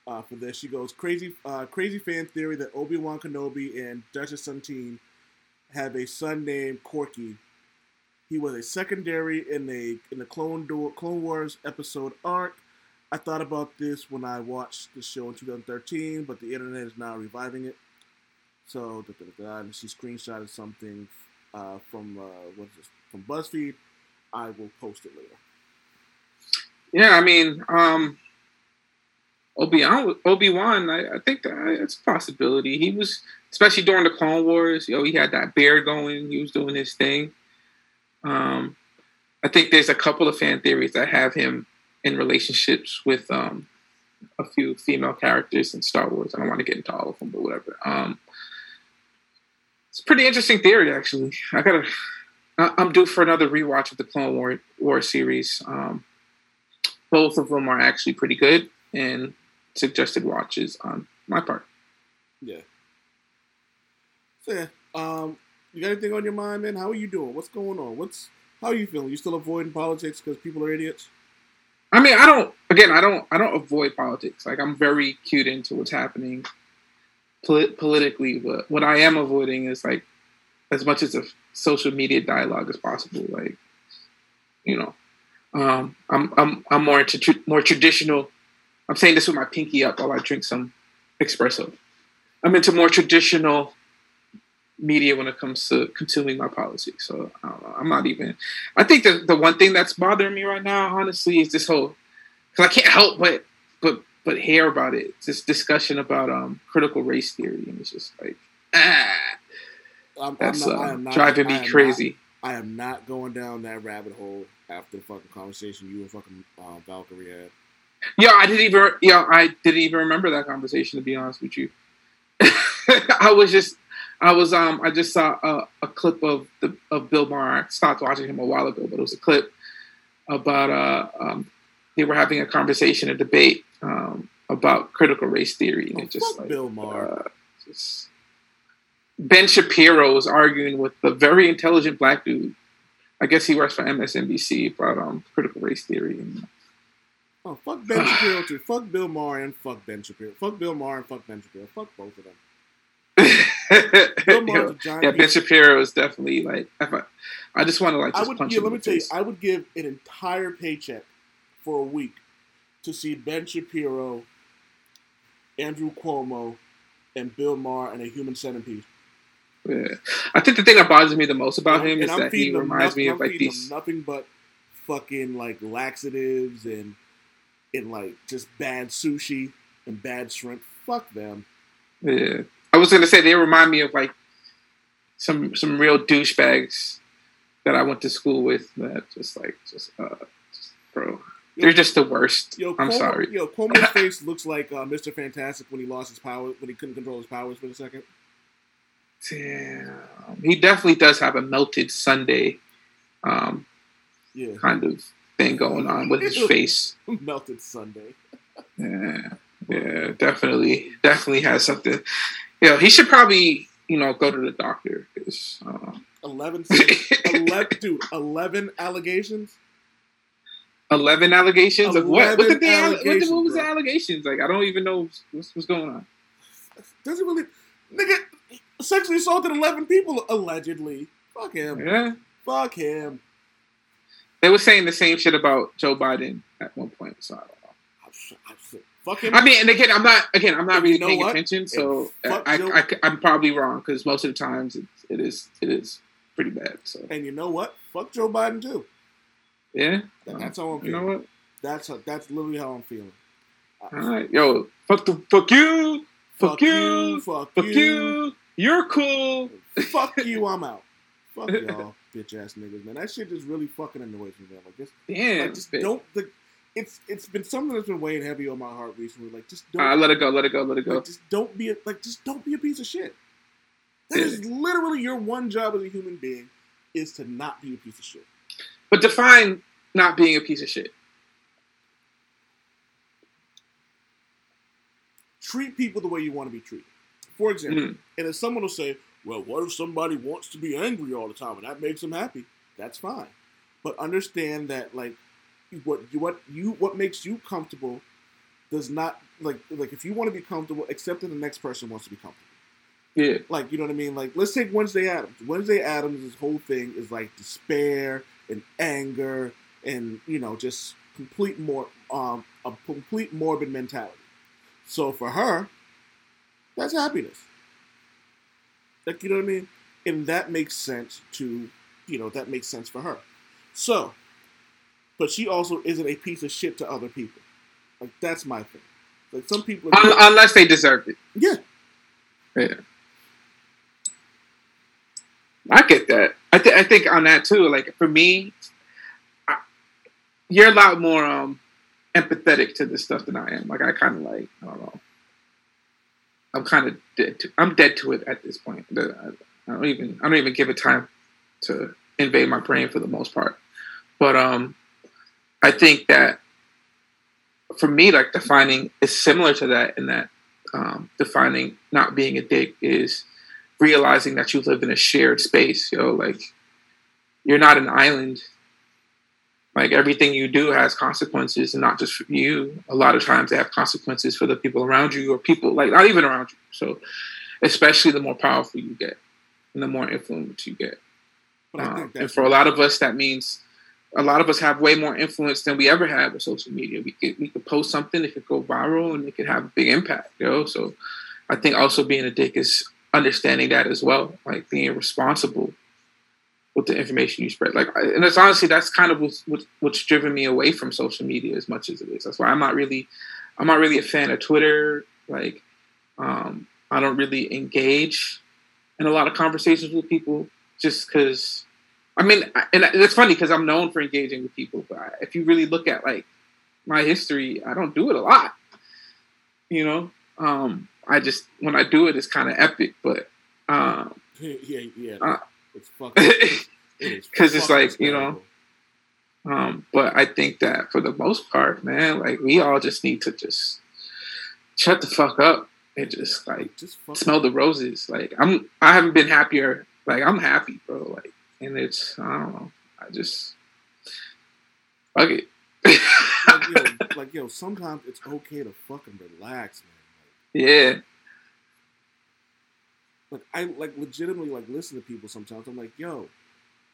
uh, for this. She goes crazy uh, crazy fan theory that Obi Wan Kenobi and Duchess Satine have a son named Korkie. He was a secondary in a in the Clone Do- Clone Wars episode arc. I thought about this when I watched the show in 2013, but the internet is now reviving it. So, da, da, da, she screenshotted something uh, from uh, what is this? From BuzzFeed. I will post it later. Yeah, I mean, um, Obi Obi Wan. I, I think that it's a possibility. He was, especially during the Clone Wars. Yo, know, he had that beard going. He was doing his thing. Um, I think there's a couple of fan theories that have him in relationships with um, a few female characters in Star Wars. I don't want to get into all of them, but whatever. Um, it's a pretty interesting theory, actually. I gotta. I- I'm due for another rewatch of the Clone War, War series. Um, both of them are actually pretty good and suggested watches on my part. Yeah. So yeah, um, you got anything on your mind, man? How are you doing? What's going on? What's how are you feeling? You still avoiding politics because people are idiots? I mean, I don't. Again, I don't. I don't avoid politics. Like I'm very cued into what's happening polit- politically. But what I am avoiding is like as much as a social media dialogue as possible. Like, you know, um, I'm I'm I'm more into tr- more traditional. I'm saying this with my pinky up while I drink some espresso. I'm into more traditional media when it comes to consuming my politics. So I I'm not even. I think the the one thing that's bothering me right now, honestly, is this whole because I can't help but but but hear about it. This discussion about um critical race theory, and it's just like ah, I'm, that's I'm not, I uh, am not, driving I me am crazy. Not, I am not going down that rabbit hole after the fucking conversation you and fucking uh, Valkyrie had. Yeah, I didn't even. Yeah, I didn't even remember that conversation. To be honest with you, I was just, I was, um, I just saw a, a clip of the of Bill Maher. I stopped watching him a while ago, but it was a clip about uh, um, they were having a conversation, a debate um, about critical race theory, and Oh, it just like Bill Maher. uh, just Ben Shapiro was arguing with the very intelligent black dude. I guess he works for MSNBC about um, critical race theory. And, Oh fuck Ben Shapiro too. Fuck Bill Maher and fuck Ben Shapiro. Fuck Bill Maher and fuck Ben Shapiro. Fuck both of them. Bill Maher's yeah, a giant yeah, Ben Shapiro is definitely like. I, I just want to like I just would punch yeah, him let me tell you. I would give an entire paycheck for a week to see Ben Shapiro, Andrew Cuomo, and Bill Maher and a human centipede. Yeah. I think the thing that bothers me the most about And him and is I'm that he reminds nothing- me of like these. nothing but fucking like laxatives and and like just bad sushi and bad shrimp. Fuck them. Yeah. I was gonna say they remind me of like some some real douchebags that I went to school with. That just like just uh, just, bro, they're just the worst. Yo, I'm Cuomo, sorry. Yo, Cuomo's face looks like uh, Mr. Fantastic when he lost his power when he couldn't control his powers for a second. Damn. He definitely does have a melted sundae um, Yeah, kind of thing going on with his face. melted sundae. Yeah, yeah, definitely, definitely has something. Yeah, he should probably, you know, go to the doctor. 'cause, uh, 11, 11 dude, 11 allegations? Eleven allegations of what? What, the, 11 alle- what, the, allegations, what was the allegations? Like, I don't even know what's, what's going on. Doesn't really. Nigga, sexually assaulted 11 people, allegedly. Fuck him. Yeah, Fuck him. they were saying the same shit about Joe Biden at one point. So I don't know. I'm s- I'm s- Fuck him. I mean, and again, I'm not. Again, I'm not you really know paying what? attention, so uh, fuck I, am probably wrong because most of the times it, it is. It is. pretty bad. So And you know what? Fuck Joe Biden too. yeah, That- um, That's how I'm you know what? That's how, that's literally how I'm feeling. All right, yo, fuck the fuck you, fuck, you, fuck, fuck you, you. You're cool. fuck you. I'm out. Fuck y'all, bitch ass niggas, man. That shit just really fucking annoys me, man. Like, just, Damn, like, just bitch. don't. The, it's it's been something that's been weighing heavy on my heart recently. Like, just don't. Uh, let it go. Let it go. Let it go. Like, just don't be a, like, just don't be a piece of shit. That is literally your one job as a human being is to not be a piece of shit. But define not being a piece of shit. Treat people the way you want to be treated. For example, Mhm. and if someone will say, "Well, what if somebody wants to be angry all the time and that makes them happy?" That's fine, but understand that like what you what you what makes you comfortable does not like like if you want to be comfortable, accept that the next person wants to be comfortable. Yeah, Like, you know what I mean? Like, let's take Wednesday Addams. Wednesday Addams' whole thing is like despair and anger and, you know, just complete more um a complete morbid mentality. So for her, that's happiness. Like, you know what I mean? And that makes sense to, you know, that makes sense for her. So, but she also isn't a piece of shit to other people. Like, that's my thing. Like, some people. Un- unless they deserve it. yeah. Yeah, I get that. I, th- I think on that too. Like for me, I, you're a lot more um empathetic to this stuff than I am. Like I kind of like I don't know. I'm kind of dead. To, I'm dead to it at this point. I, don't even I don't even give it time to invade my brain for the most part. But um, I think that for me, like defining is similar to that in that um, defining not being a dick is realizing that you live in a shared space. Yo, like you're not an island. Like everything you do has consequences, and not just for you. A lot of times they have consequences for the people around you, or people like not even around you. So, especially the more powerful you get, and the more influence you get. Um, and for a lot of us, that means a lot of us have way more influence than we ever had with social media. We could we could post something, it could go viral, and it could have a big impact. You know, so I think also being a dick is understanding that as well, like being responsible with the information you spread. Like, and it's honestly that's kind of what's, what's driven me away from social media as much as it is. That's why I'm not really, I'm not really a fan of Twitter. Like, um, I don't really engage in a lot of conversations with people just because. I mean, and it's funny because I'm known for engaging with people, but I, if you really look at like my history, I don't do it a lot. You know, um, I just when I do it, it's kind of epic, but um, yeah, yeah. Uh, it's fucking. it it's like, you know. Um, but I think that for the most part, man, like we all just need to just shut the fuck up and just like just smell the roses. Like I'm, I haven't been happier. Like I'm happy, bro. Like, and it's, I don't know. I just fuck it. like, yo, like yo, sometimes it's okay to fucking relax, man. yeah, Like, I like legitimately like listen to people sometimes. I'm like, yo,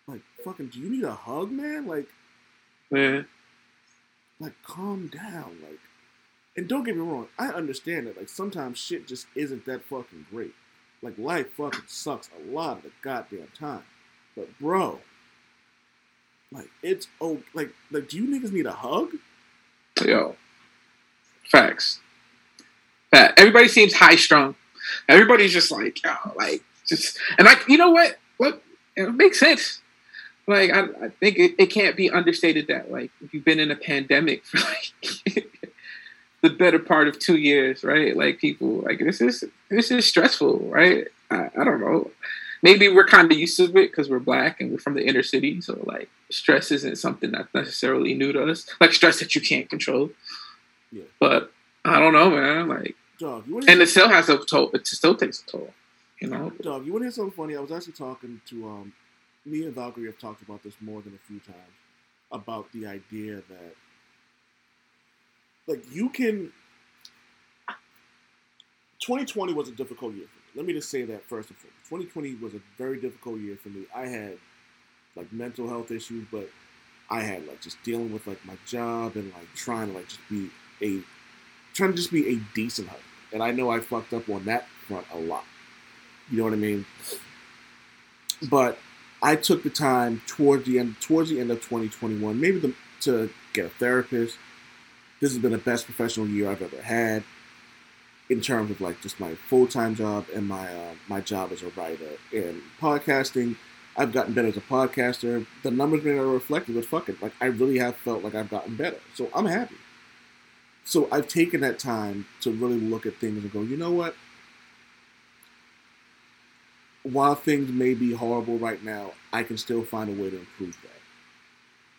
like fucking, do you need a hug, man? Like, man. like calm down, like. And don't get me wrong, I understand that like sometimes shit just isn't that fucking great. Like life fucking sucks a lot of the goddamn time. But bro, like it's oh like like do you niggas need a hug? Yo, facts. Fact. Everybody seems high strung. Everybody's just like, yo, like just, and like, you know what? What it makes sense. Like, I, I think it, it can't be understated that like if you've been in a pandemic for like the better part of two years, right? Like people, like this is this is stressful, right? I, I don't know. Maybe we're kind of used to it because we're black and we're from the inner city, so like stress isn't something that's necessarily new to us. Like stress that you can't control. Yeah. But I don't know, man. Like, Dog, you and it still has a toll. It still takes a toll. You know. Dog, you want to hear something funny? I was actually talking to um, me and Valkyrie have talked about this more than a few times about the idea that like you can. 2020 was a difficult year for me. Let me just say that first and foremost. 2020 was a very difficult year for me. I had like mental health issues, but I had like just dealing with like my job and like trying to like just be a trying to just be a decent husband. And I know I fucked up on that front a lot. You know what I mean? But I took the time towards the end towards the end of 2021, maybe the, to get a therapist. This has been the best professional year I've ever had in terms of like just my full time job and my uh, my job as a writer and podcasting. I've gotten better as a podcaster. The numbers may not reflect it, but fuck it. Like I really have felt like I've gotten better. So I'm happy. So I've taken that time to really look at things and go, you know what? While things may be horrible right now, I can still find a way to improve that.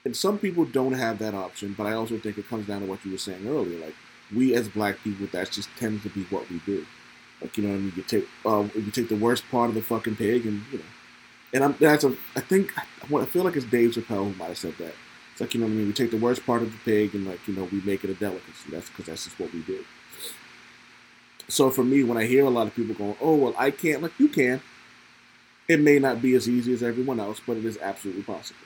And some people don't have that option, but I also think it comes down to what you were saying earlier. Like we as black people, that just tends to be what we do. Like you know, what I mean, you take uh, you take the worst part of the fucking pig, and you know, and I'm that's a I think I feel like it's Dave Chappelle who might have said that. It's like you know what I mean. We take the worst part of the pig, and like you know, we make it a delicacy. That's because that's just what we do. So for me, when I hear a lot of people going, "Oh well, I can't," like you can. It may not be as easy as everyone else, but it is absolutely possible.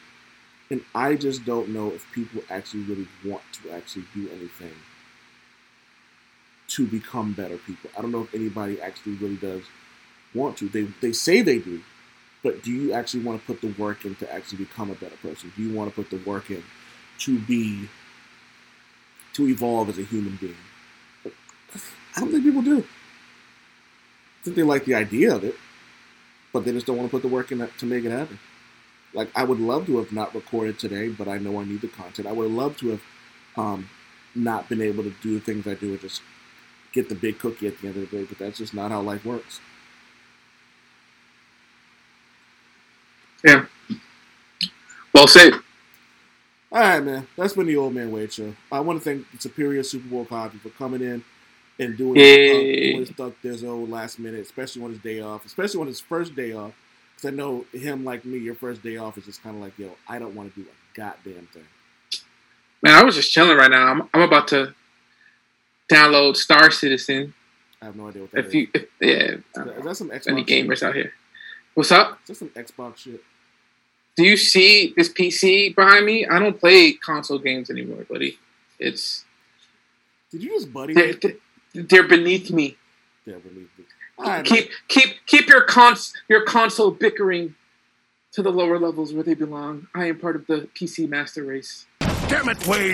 And I just don't know if people actually really want to actually do anything to become better people. I don't know if anybody actually really does want to. They they say they do, but do you actually want to put the work in to actually become a better person? Do you want to put the work in to be to evolve as a human being? I don't think people do. I think they like the idea of it, but they just don't want to put the work in to make it happen. Like I would love to have not recorded today, but I know I need the content. I would love to have um, not been able to do the things I do and just get the big cookie at the end of the day, but that's just not how life works. Yeah. Well said. All right, man. That's been the Old Man Wade Show. I want to thank the Superior Supa Woke Javi for coming in and doing, Yay. uh, his stuff this old last minute, especially on his day off, especially on his first day off. Because I know him, like me, your first day off is just kind of like, yo, I don't want to do a goddamn thing. Man, I was just chilling right now. I'm, I'm about to download Star Citizen. I have no idea what that is. If you, if, yeah, Is that- is that some Xbox any shit? gamers out here. What's up? Is that some Xbox shit? Do you see this PC behind me? I don't play console games anymore, buddy. It's Did you just buddy they're, me? they're beneath me. Yeah, believe me. All right, man. keep keep keep your cons your console bickering to the lower levels where they belong. I am part of the PC master race. Damn it, Wade!